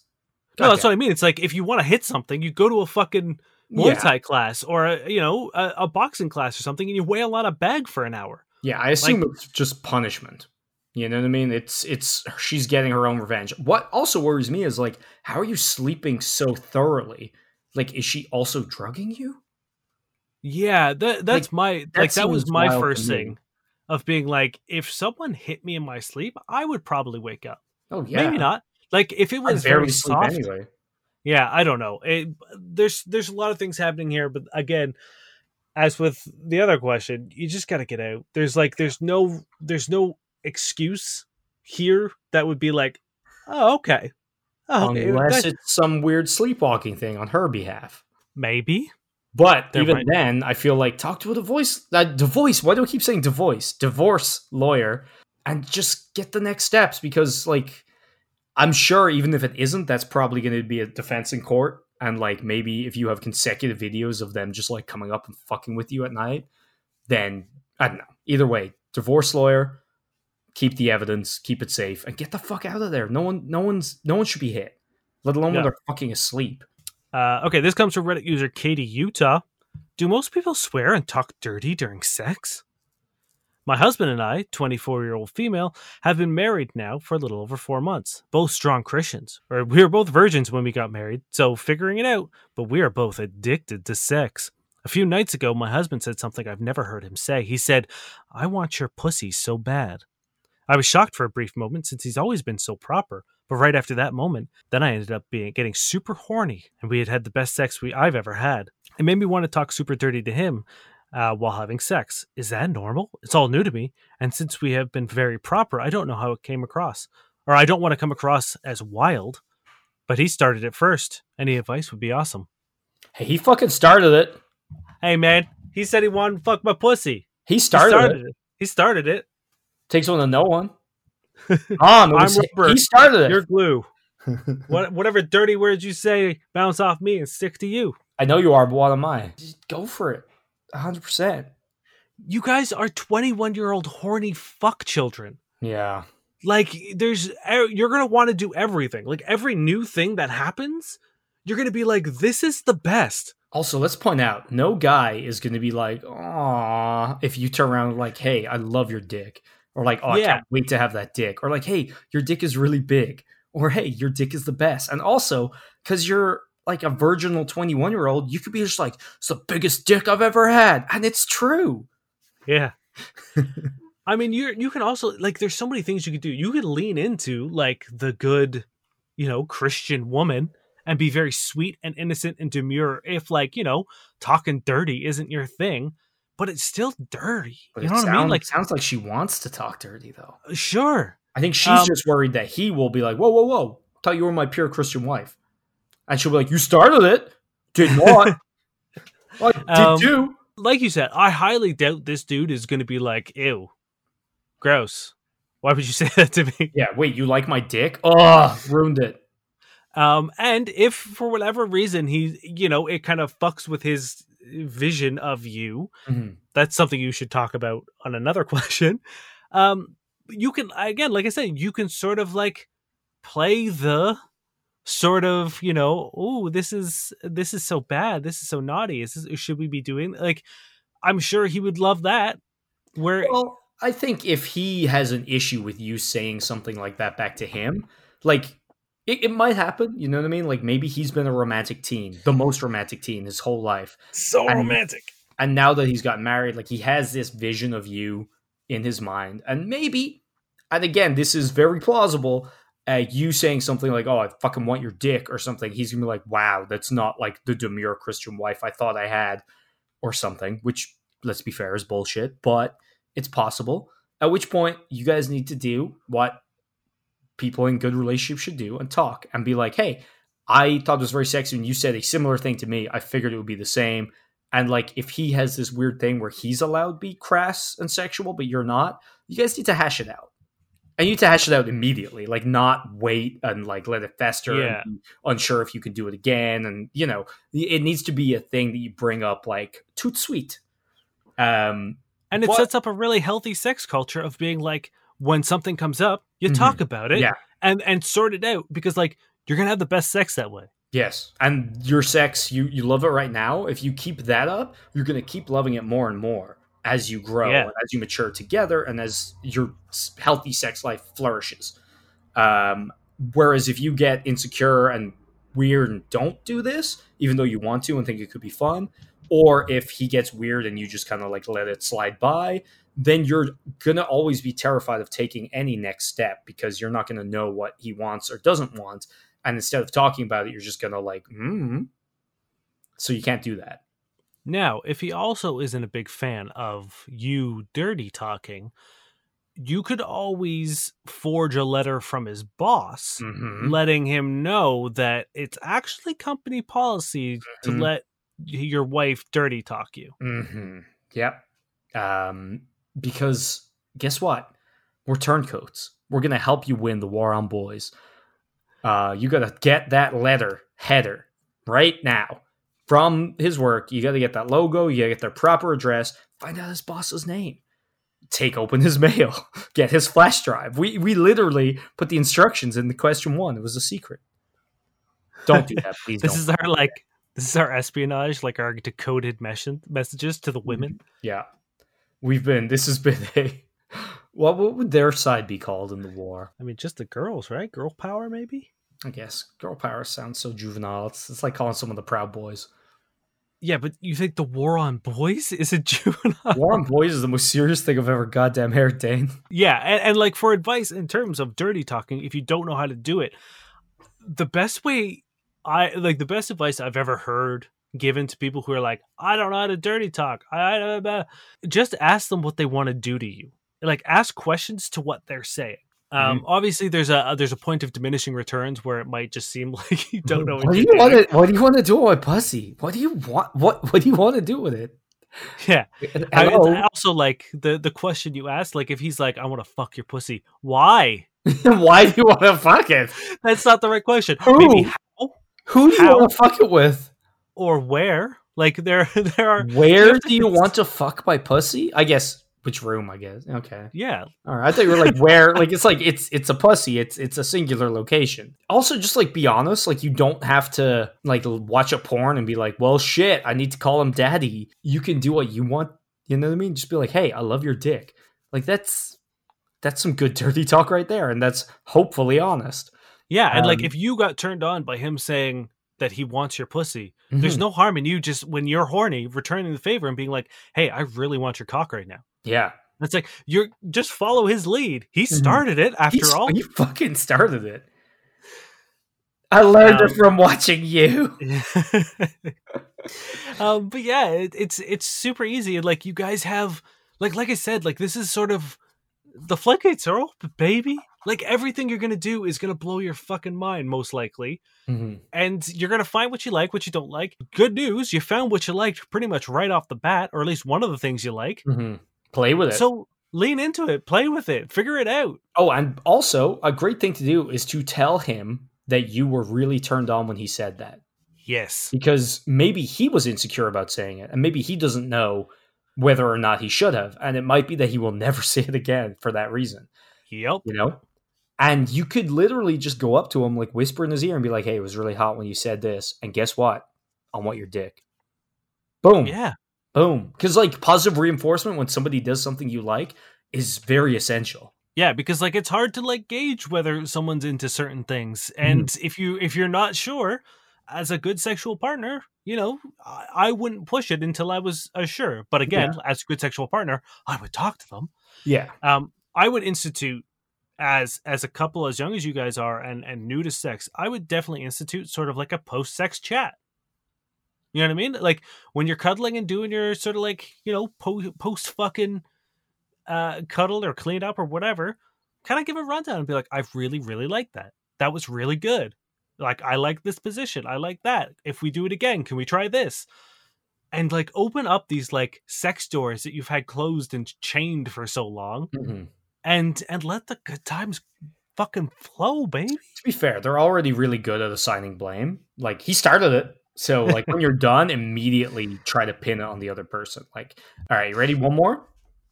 no that's what i mean it's like if you want to hit something you go to a fucking muay Yeah. class or a, you know a, a boxing class or something and you weigh a lot of bag for an hour Yeah, I assume it's just punishment. You know what I mean? It's it's she's getting her own revenge. What also worries me is like, how are you sleeping so thoroughly? Like, is she also drugging you? Yeah, that that's my that like that was my first thing of being like, if someone hit me in my sleep, I would probably wake up. Oh yeah, Maybe not. Like if it was very soft. anyway. Yeah, I don't know. It, there's there's a lot of things happening here, but again, as with the other question, you just got to get out. There's like there's no there's no excuse here that would be like, oh okay, oh, okay, Unless it's some weird sleepwalking thing on her behalf. maybe. But There even might- then, I feel like talk to a divorce, uh, divorce. Why do I keep saying divorce? Divorce lawyer, and just get the next steps because, like, I'm sure even if it isn't, that's probably going to be a defense in court. And like, maybe if you have consecutive videos of them just like coming up and fucking with you at night, then I don't know. Either way, divorce lawyer, keep the evidence, keep it safe, and get the fuck out of there. No one, no one's, no one should be hit, let alone Yeah. when they're fucking asleep. Uh, okay, this comes from Reddit user Katie Utah. Do most people swear and talk dirty during sex? My husband and I, 24 year old female, have been married now for a little over four months. Both strong Christians. Or we were both virgins when we got married, so figuring it out, but we are both addicted to sex. A few nights ago, my husband said something I've never heard him say. He said, I want your pussy so bad. I was shocked for a brief moment since he's always been so proper, but right after that moment, then I ended up being getting super horny, and we had had the best sex we I've ever had. It made me want to talk super dirty to him uh, while having sex. Is that normal? It's all new to me, and since we have been very proper, I don't know how it came across, or I don't want to come across as wild. But he started it first. Any advice would be awesome. Hey, he fucking started it. Hey man, he said he wanted to fuck my pussy. He He started, started it. it. He started it. Takes one to know one. Um, it I'm was- he started it. You're glue. what, whatever dirty words you say bounce off me and stick to you. I know you are, but what am I? Just go for it. hundred percent. You guys are 21 year old horny fuck children. Yeah. Like, there's, you're going to want to do everything. Like, every new thing that happens, you're going to be like, this is the best. Also, let's point out, no guy is going to be like, "Aw," if you turn around like, "Hey, I love your dick," or like, "Oh, I Yeah. can't wait to have that dick," or like, "Hey, your dick is really big," or "Hey, your dick is the best." And also, because you're like a virginal twenty-one year old, you could be just like, "It's the biggest dick I've ever had," and it's true. Yeah. I mean, you you can also like. There's so many things you could do. You could lean into like the good, you know, Christian woman and be very sweet and innocent and demure. If like you know, talking dirty isn't your thing, but it's still dirty. But you it know what I mean? sounds- Like, sounds like she wants to talk dirty though. sure. I think she's Um, just worried that he will be like, "Whoa, whoa, whoa! Thought you were my pure Christian wife," and she'll be like, "You started it, did not? I did Um, too." Like you said, I highly doubt this dude is going to be like, ew, gross. Why would you say that to me? Yeah, wait, you like my dick? Oh, ruined it. Um, and if for whatever reason he, you know, it kind of fucks with his vision of you, Mhm. that's something you should talk about on another question. Um, you can again, like I said, you can sort of like play the sort of, you know, oh, this is this is so bad, this is so naughty. Is this should we be doing like? I'm sure he would love that. Where Well, I think if he has an issue with you saying something like that back to him, like it, it might happen. You know what I mean? Like maybe he's been a romantic teen, the most romantic teen his whole life. so and- romantic. and now that he's gotten married like he has this vision of you in his mind and maybe and again this is very plausible uh, you saying something like oh i fucking want your dick or something he's gonna be like wow that's not like the demure christian wife i thought i had or something which let's be fair is bullshit but it's possible at which point you guys need to do what people in good relationships should do and talk and be like hey i thought it was very sexy when you said a similar thing to me i figured it would be the same and like, if he has this weird thing where he's allowed to be crass and sexual, but you're not, you guys need to hash it out. And you need to hash it out immediately, like not wait and like let it fester Yeah. and be unsure if you can do it again. And you know, it needs to be a thing that you bring up like toot sweet. Um, And it What- sets up a really healthy sex culture of being like, when something comes up, you Mhm. talk about it Yeah. and and sort it out because like you're gonna have the best sex that way. Yes, and your sex, you you love it right now. If you keep that up, you're gonna keep loving it more and more as you grow, Yeah. as you mature together, and as your healthy sex life flourishes. Um, whereas if you get insecure and weird and don't do this, even though you want to and think it could be fun, or if he gets weird and you just kind of like let it slide by, then you're gonna always be terrified of taking any next step because you're not gonna know what he wants or doesn't want. And instead of talking about it, you're just gonna like, hmm. So you can't do that. Now, if he also isn't a big fan of you dirty talking, you could always forge a letter from his boss Mhm. letting him know that it's actually company policy to Mhm. let your wife dirty talk you. Mm-hmm. Yep. Um, because guess what? We're turncoats. We're gonna help you win the war on boys. Uh, you gotta get that letter header right now from his work. You gotta get that logo. You gotta get their proper address. Find out his boss's name. Take open his mail. Get his flash drive. We we literally put the instructions in the question one. It was a secret. Don't do that, please. This is our like this is our espionage, like our decoded mes- messages to the women. Yeah. We've been this has been a what what would their side be called in the war? I mean, just the girls, right? Girl power, maybe. I guess girl power sounds so juvenile. It's, it's like calling someone the Proud Boys. Yeah, but you think the war on boys is a juvenile? War on Boys is the most serious thing I've ever goddamn heard, Dane. Yeah, and, and like for advice in terms of dirty talking, if you don't know how to do it, the best way I like the best advice I've ever heard given to people who are like, I don't know how to dirty talk. I, just ask them what they want to do to you. Like ask questions to what they're saying. Um, mm-hmm. obviously, there's a uh, there's a point of diminishing returns where it might just seem like you don't know mm-hmm. What do you're want to What do you want to do with my pussy? What do you want? What What do you want to do with it? Yeah, I, also like the the question you asked, like if he's like, I want to fuck your pussy, why? Why do you want to fuck it? That's not the right question. Who? Maybe how Who do you want to fuck it with? Or where? Like there there are Where do you want to fuck my pussy? I guess which room? I guess. Okay. yeah. All right. I thought you were like where like it's like it's it's a pussy. It's it's a singular location. Also, just like be honest, like you don't have to like watch a porn and be like, well, shit, I need to call him daddy. You can do what you want. You know what I mean? Just be like, hey, I love your dick. Like that's that's some good dirty talk right there, and that's hopefully honest. Yeah, and like Um, if you got turned on by him saying that he wants your pussy, there's Mhm. no harm in you just when you're horny returning the favor and being like, "Hey, I really want your cock right now." yeah. It's like you're just follow his lead. He Mhm. started it after He's- all. you fucking started it. I learned it Um, from watching you. um, but yeah, it, it's it's super easy. Like you guys have, like like I said, like this is sort of the floodgates are open, baby. Like everything you're gonna do is gonna blow your fucking mind, most likely. Mhm. and you're gonna find what you like, what you don't like. Good news, you found what you liked pretty much right off the bat, or at least one of the things you like. Mhm. Play with it. So lean into it, play with it, figure it out. Oh, and also a great thing to do is to tell him that you were really turned on when he said that. Yes, Because maybe he was insecure about saying it, and maybe he doesn't know whether or not he should have. And it might be that he will never say it again for that reason, yep, you know? And you could literally just go up to him, like whisper in his ear and be like, hey, it was really hot when you said this. And guess what? I want your dick. Boom. yeah, Boom. Because, like, positive reinforcement when somebody does something you like is very essential. yeah. Because like it's hard to like gauge whether someone's into certain things, and if you if you're not sure, as a good sexual partner, you know, I, I wouldn't push it until I was uh, sure. But again, as a good sexual partner, I would talk to them. Yeah. um, I would institute as as a couple as young as you guys are and and new to sex. I would definitely institute sort of like a post sex chat. You know what I mean? Like when you're cuddling and doing your sort of like you know post fucking uh, cuddle or clean up or whatever. Kind of give a rundown and be like, I really really like that. That was really good. Like I like this position. I like that. If we do it again, can we try this? And like open up these like sex doors that you've had closed and chained for so long Mhm. And and let the good times fucking flow, baby. to be fair, they're already really good at assigning blame. Like he started it. So like when you're done, immediately try to pin it on the other person. Like, all right, you ready? One more?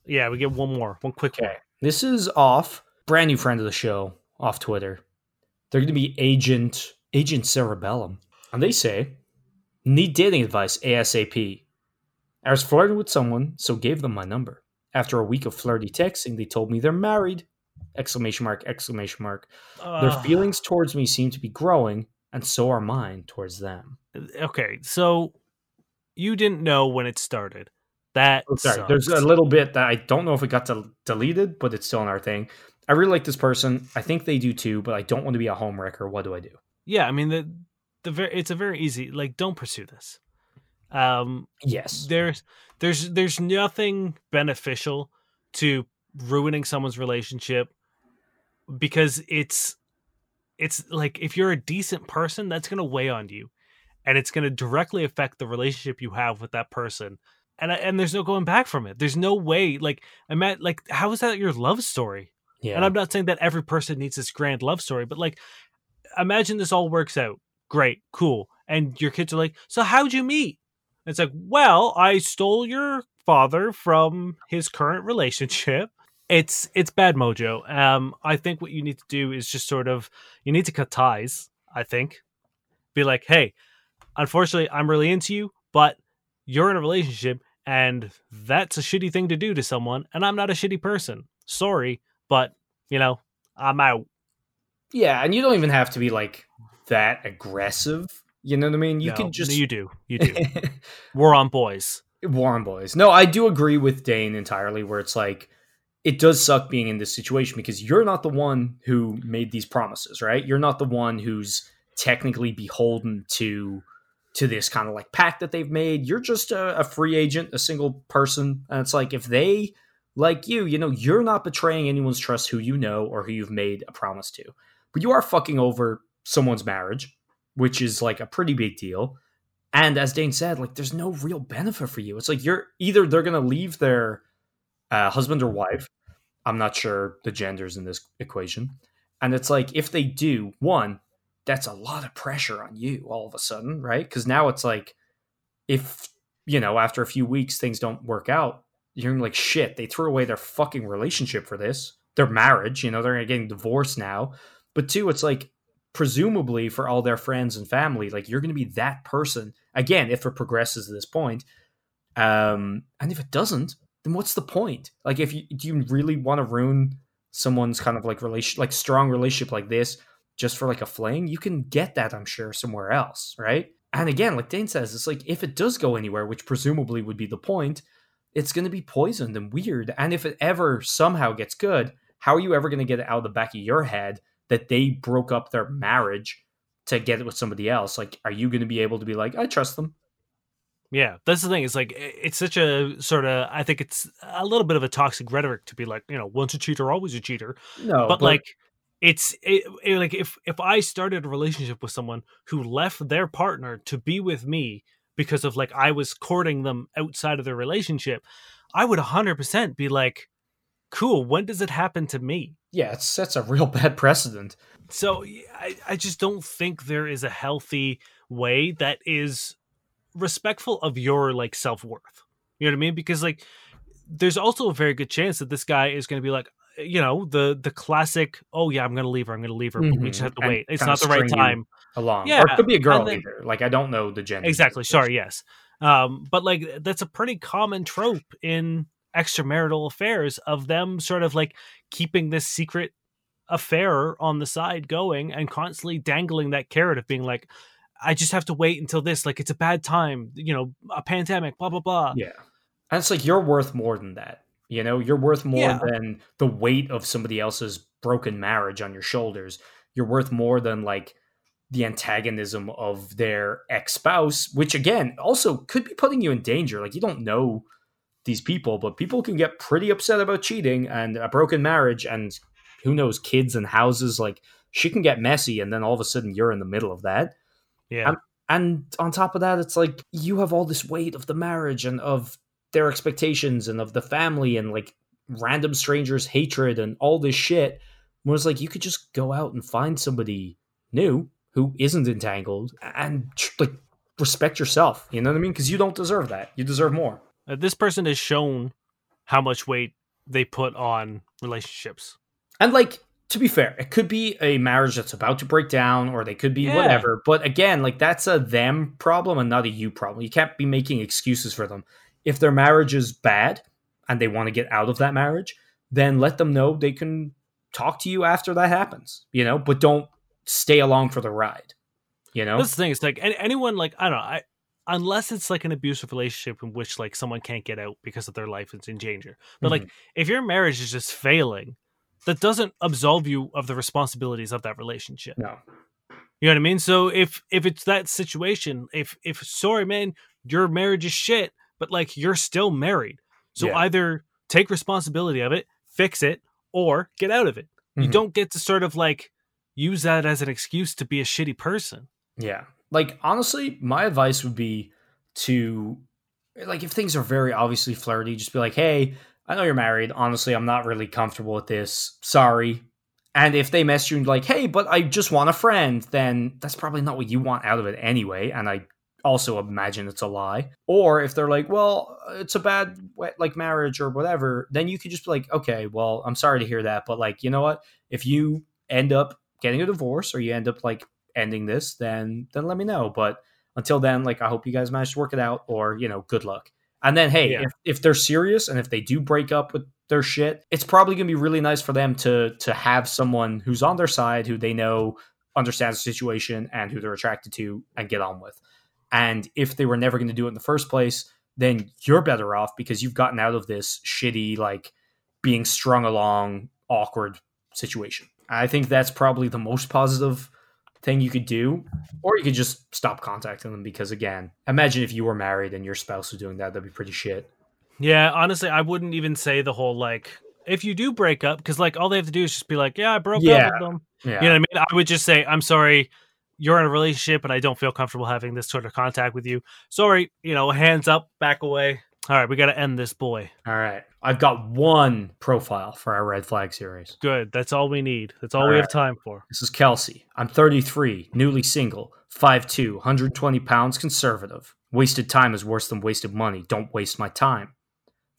Yeah, we get one more, one quick Okay. This is off brand new friend of the show off Twitter. They're gonna be agent agent cerebellum. And they say, need dating advice ASAP. I was flirting with someone, so gave them my number. After a week of flirty texting, they told me they're married. Exclamation mark, exclamation mark. one. Their feelings towards me seem to be growing, and so are mine towards them. Okay, so you didn't know when it started. That Oh, sorry, there's a little bit that I don't know if it got del- deleted, but it's still in our thing. I really like this person. I think they do too, but I don't want to be a homewrecker. What do I do? yeah. I mean the the very it's a very easy like don't pursue this. Um, Yes. there's there's there's nothing beneficial to ruining someone's relationship because it's it's like if you're a decent person that's going to weigh on you and it's going to directly affect the relationship you have with that person. And and there's no going back from it. There's no way like i'm at like how is that your love story? Yeah. and i'm not saying that every person needs this grand love story but like imagine this all works out. Great cool. And your kids are like so how'd you meet it's like well i stole your father from his current relationship. It's it's bad mojo. Um i think what you need to do is just sort of you need to cut ties i think. Be like hey unfortunately i'm really into you but you're in a relationship and that's a shitty thing to do to someone and i'm not a shitty person. Sorry but you know i'm out. Yeah, and you don't even have to be like that aggressive. You know what I mean? You No, can just you do you do we're on boys Warren boys. No, I do agree with Dane entirely. Where it's like, it does suck being in this situation because you're not the one who made these promises, right? You're not the one who's technically beholden to to this kind of like pact that they've made. You're just a, a free agent, a single person, and it's like if they like you, you know, you're not betraying anyone's trust who you know or who you've made a promise to, but you are fucking over someone's marriage, which is like a pretty big deal. And as Dane said, like there's no real benefit for you. It's like you're either they're gonna leave their uh, husband or wife. I'm not sure the genders in this equation. And it's like if they do, one, that's a lot of pressure on you all of a sudden, right? Because now it's like if you know after a few weeks things don't work out, you're like shit. They threw away their fucking relationship for this, their marriage. You know they're getting divorced now. But two, it's like presumably for all their friends and family, like you're going to be that person again if it progresses to this point. Um, and if it doesn't, then what's the point? Like, if you do you really want to ruin someone's kind of like relation, like strong relationship like this, just for like a fling? You can get that, I'm sure, somewhere else, right? And again, like Dane says, it's like if it does go anywhere, which presumably would be the point, it's going to be poisoned and weird. And if it ever somehow gets good, how are you ever going to get it out of the back of your head that they broke up their marriage to get it with somebody else? Like, are you going to be able to be like, I trust them? Yeah, that's the thing. It's like it's such a sort of. I think it's a little bit of a toxic rhetoric to be like, you know, once a cheater, always a cheater. No, but, like, it's it, it- like if if I started a relationship with someone who left their partner to be with me because of like I was courting them outside of their relationship, I would hundred percent be like, cool. When does it happen to me? Yeah, it sets a real bad precedent. So I, I just don't think there is a healthy way that is respectful of your like self worth. You know what I mean? Because like there's also a very good chance that this guy is going to be like, you know, the the classic, oh yeah, I'm going to leave her, I'm going to leave her, but we just Mhm. have to And wait. It's not the right time. Along, Yeah, or it could be a girl then- either. Like I don't know the gender. Exactly. Sorry. Yes. Um, but like that's a pretty common trope in extramarital affairs of them sort of like keeping this secret affair on the side going and constantly dangling that carrot of being like, I just have to wait until this. Like it's a bad time. You know, a pandemic. Blah blah blah. Yeah, and it's like you're worth more than that. You know, you're worth more Yeah. than the weight of somebody else's broken marriage on your shoulders. You're worth more than like the antagonism of their ex spouse, which again also could be putting you in danger. Like you don't know these people, but people can get pretty upset about cheating and a broken marriage and who knows, kids and houses. Like she can get messy, and then all of a sudden you're in the middle of that. Yeah. And on top of that, it's like you have all this weight of the marriage and of their expectations and of the family and like random strangers' hatred and all this shit. Whereas like you could just go out and find somebody new who isn't entangled and like respect yourself. You know what I mean? Because you don't deserve that. You deserve more. Uh, this person has shown how much weight they put on relationships. And like to be fair, it could be a marriage that's about to break down, or they could be Yeah. whatever. But again, like that's a them problem and not a you problem. You can't be making excuses for them. If their marriage is bad and they want to get out of that marriage, then let them know they can talk to you after that happens. You know, but don't stay along for the ride. You know, That's the thing. It's like any, anyone like I don't know. I unless it's like an abusive relationship in which like someone can't get out because of their life is in danger. But Mm-hmm. like if your marriage is just failing, that doesn't absolve you of the responsibilities of that relationship. no. You know what I mean? So if if it's that situation, if if sorry man, your marriage is shit, but like you're still married. So Yeah. either take responsibility of it, fix it, or get out of it. You Mhm. don't get to sort of like use that as an excuse to be a shitty person. Yeah. Like honestly, my advice would be to like if things are very obviously flirty, just be like, "Hey, I know you're married. Honestly, I'm not really comfortable with this. Sorry." And if they mess you and like, "Hey, but I just want a friend," then that's probably not what you want out of it anyway, and I also imagine it's a lie. Or if they're like, "Well, it's a bad like marriage or whatever," then you could just be like, "Okay, well, I'm sorry to hear that, but like, you know what? If you end up getting a divorce or you end up like ending this, then then let me know. But until then, like I hope you guys manage to work it out, or you know, good luck. And then hey, Yeah. if, if they're serious and if they do break up with their shit, it's probably gonna be really nice for them to to have someone who's on their side who they know understands the situation and who they're attracted to and get on with. And if they were never going to do it in the first place, then you're better off because you've gotten out of this shitty, like being strung along, awkward situation. I think that's probably the most positive thing you could do. Or you could just stop contacting them because, again, imagine if you were married and your spouse was doing that. That'd be pretty shit. Yeah, honestly, I wouldn't even say the whole like if you do break up because like all they have to do is just be like, yeah, I broke Yeah. up with them. Yeah. You know what I mean? I would just say, I'm sorry, you're in a relationship and I don't feel comfortable having this sort of contact with you. Sorry, you know, hands up, back away. All right, we got to end this boy. All right. I've got one profile for our red flag series. Good. That's all we need. That's all, All we have time for. This is Kelsey. I'm 33, newly single, 5'2, 120 pounds, conservative. Wasted time is worse than wasted money. Don't waste my time.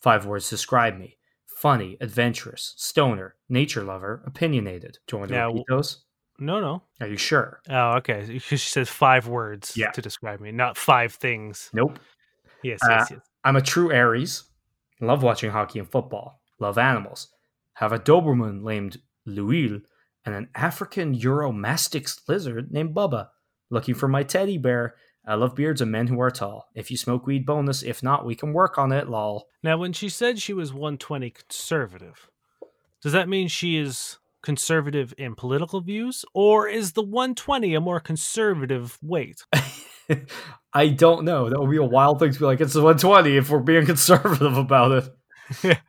Five words describe me funny, adventurous, stoner, nature lover, opinionated. Do you want to Yeah, repeat those? No, no. Are you sure? Oh, okay. Because she says five words Yeah. to describe me, not five things. Nope. Yes, Uh, yes, yes. I'm a true Aries. Love watching hockey and football. Love animals. Have a Doberman named Louis and an African Uromastyx lizard named Bubba. Looking for my teddy bear. I love beards and men who are tall. If you smoke weed, bonus. If not, we can work on it, lol. Now, when she said she was 120 conservative, does that mean she is conservative in political views, or is the 120 a more conservative weight? I don't know. That would be a wild thing to be like, it's a 120 if we're being conservative about it.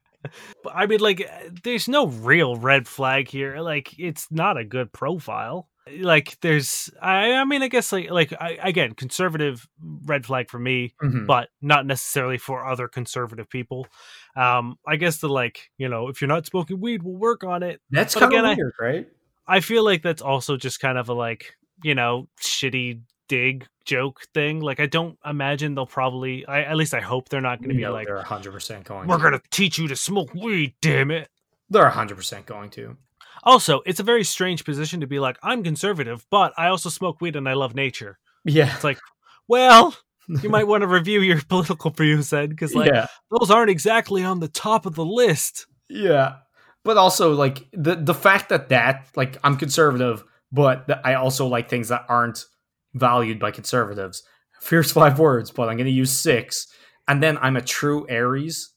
But I mean, like, there's no real red flag here. Like, it's not a good profile. Like, there's, I, I mean, I guess, like, like I, again, conservative red flag for me, Mhm. but not necessarily for other conservative people. Um, I guess the like, you know, if you're not smoking weed, we'll work on it. That's kind of again, I- right? I feel like that's also just kind of a like, you know, shitty dig joke thing. Like I don't imagine they'll probably I at least I hope they're not gonna be No, like they're 100% going we're gonna teach you to smoke weed, damn it. They're 100% going to. Also, it's a very strange position to be like, I'm conservative, but I also smoke weed and I love nature. Yeah. It's like, well, you might want to review your political views then, because like yeah. those aren't exactly on the top of the list. Yeah. But also like the the fact that that like I'm conservative, but I also like things that aren't valued by conservatives. Fierce five words, but I'm going to use six. And then I'm a true Aries.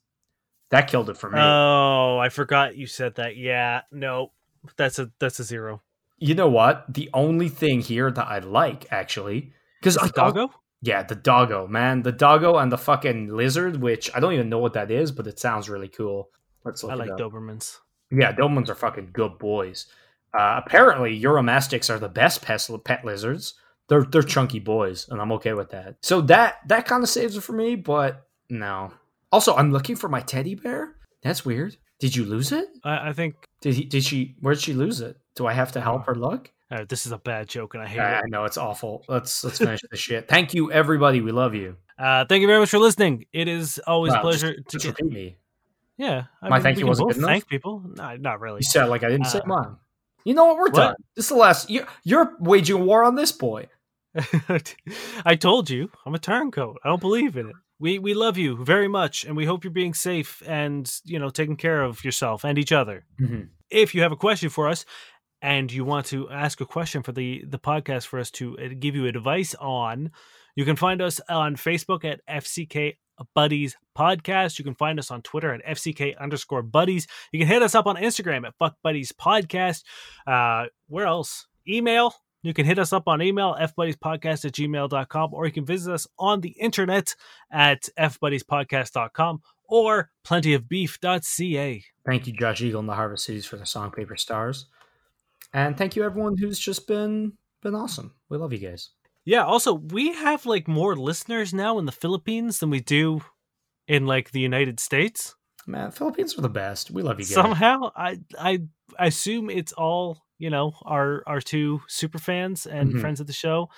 That killed it for me. Oh, I forgot you said that. Yeah, no, that's a that's a zero. you know what? The only thing here that I like actually because I Doggo? Yeah, the doggo, man. The doggo and the fucking lizard, which I don't even know what that is, but it sounds really cool. Let's look I it like up. Dobermans. Yeah, Dobermans are fucking good boys. Uh, apparently, Uromastyx are the best pet lizards. They're they're chunky boys, and I'm okay with that. So that that kind of saves it for me, but no. Also, I'm looking for my teddy bear. That's weird. Did you lose it? I, I think Did he? Did she? Where'd she lose it? Do I have to help her look? uh, this is a bad joke, and I hate I, I know it's awful. Let's let's finish the shit. Thank you, everybody. We love you. Uh, thank you very much for listening. It is always a pleasure just, to just get. me. Yeah, I My mean, thank you wasn't good enough? Thank people. No, not really. You said like I didn't say Uh, mine. You know what? We're what? done. This is the last. You're, you're waging war on this boy. I told you, I'm a turncoat. I don't believe in it. We we love you very much, and we hope you're being safe and you know taking care of yourself and each other. Mhm. If you have a question for us, and you want to ask a question for the the podcast for us to uh, give you advice on, you can find us on Facebook at FCK Buddies Podcast. You can find us on Twitter at FCK underscore Buddies. You can hit us up on Instagram at Fuck Buddies Podcast. Uh, where else? Email. You can hit us up on email, fbuddiespodcast at gmail.com, or you can visit us on the internet at fbuddiespodcast.com or plentyofbeef.ca. Thank you, Josh Eagle and the Harvest Cities for the song Paper Stars. And thank you everyone who's just been been awesome. We love you guys. Yeah, also, we have like more listeners now in the Philippines than we do in like the United States. Man, Philippines are the best. We love you guys. Somehow, I I I assume it's all you know our our two super fans and Mhm. friends of the show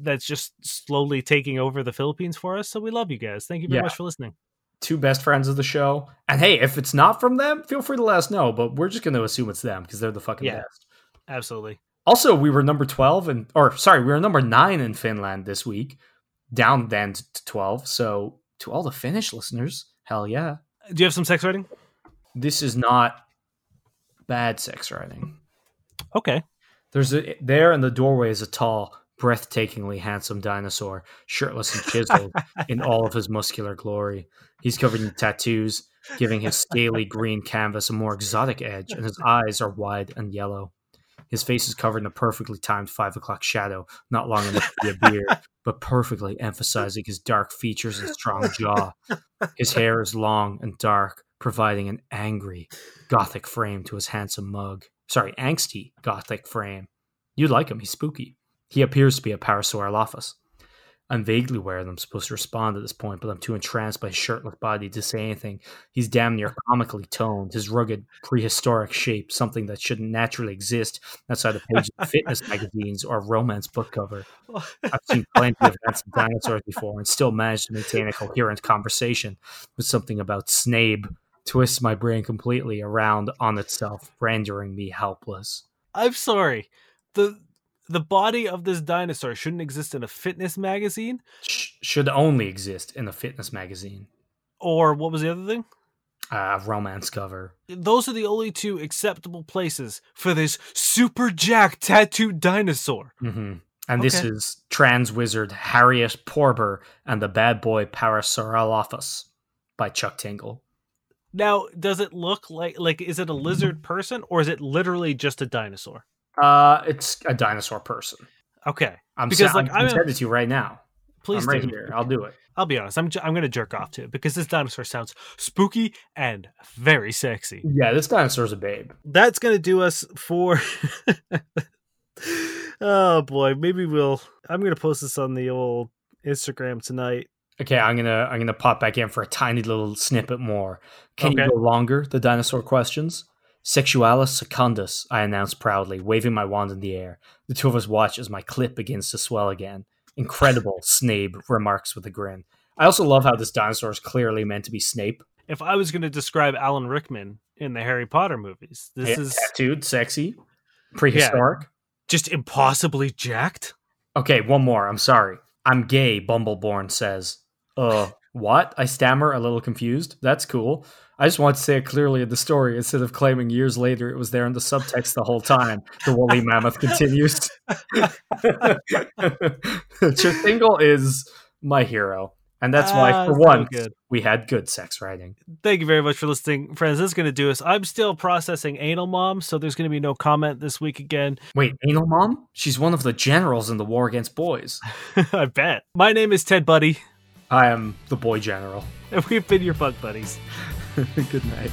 that's just slowly taking over the Philippines for us. So we love you guys. Thank you very Yeah. much for listening. Two best friends of the show. And hey, if it's not from them, feel free to let us know. But we're just gonna assume it's them because they're the fucking Yeah. best. Absolutely. Also, we were number 12 and or sorry, we were number 9 in Finland this week, down then to 12. So, to all the Finnish listeners, hell yeah. Do you have some sex writing? This is not bad sex writing. Okay. There's a there in the doorway is a tall, breathtakingly handsome dinosaur, shirtless and chiseled in all of his muscular glory. He's covered in tattoos, giving his scaly green canvas a more exotic edge, and his eyes are wide and yellow. His face is covered in a perfectly timed five o'clock shadow, not long enough to be a beard, but perfectly emphasizing his dark features and strong jaw. His hair is long and dark, providing an angry, gothic frame to his handsome mug. Sorry, angsty gothic frame. You'd like him, he's spooky. He appears to be a Parasaurolophus. I'm vaguely aware that I'm supposed to respond at this point, but I'm too entranced by his shirtless body to say anything. He's damn near comically toned, his rugged, prehistoric shape, something that shouldn't naturally exist outside the pages of fitness magazines or romance book cover. I've seen plenty of handsome dinosaurs before and still managed to maintain a coherent conversation, with something about Snape twists my brain completely around on itself, rendering me helpless. I'm sorry. The the body of this dinosaur shouldn't exist in a fitness magazine Sh- should only exist in a fitness magazine, or what was the other thing? uh, romance cover. Those are the only two acceptable places for this super jack tattooed dinosaur. hmm And this is trans wizard Harriet Porber and the bad boy Parasaurolophus by Chuck Tingle. Now, does it look like like is it a lizard person or is it literally just a dinosaur? Uh, it's a dinosaur person. Okay, I'm Because, because like, I'm I'm sending it to you right now. please I'm right do. here. I'll do it. I'll be honest. I'm j- I'm gonna jerk off to it because this dinosaur sounds spooky and very sexy. Yeah, this dinosaur's a babe. That's gonna do us for. oh boy, maybe we'll. I'm gonna post this on the old Instagram tonight. Okay, I'm gonna I'm gonna pop back in for a tiny little snippet more. Can Okay. you go longer? The dinosaur questions. Sexualis secundus, I announce proudly, waving my wand in the air. The two of us watch as my clip begins to swell again. Incredible, Snape remarks with a grin. I also love how this dinosaur is clearly meant to be Snape. If I was gonna describe Alan Rickman in the Harry Potter movies, this Yeah, is tattooed, sexy, prehistoric. just impossibly jacked. Okay, one more. I'm sorry. I'm gay, Bumbleborn says. Uh, what? I stammer, a little confused. That's cool. I just want to say it clearly in the story instead of claiming years later it was there in the subtext the whole time. The woolly mammoth continues. Chuck Tingle is my hero. And that's why, Ah, for so once, good. we had good sex writing. Thank you very much for listening, friends. This is gonna do us. I'm still processing anal mom, so there's gonna be no comment this week again. Wait, Anal Mom? She's one of the generals in the war against boys. I bet. My name is Ted Buddy, I am the boy general. and we've been your bug buddies. good night.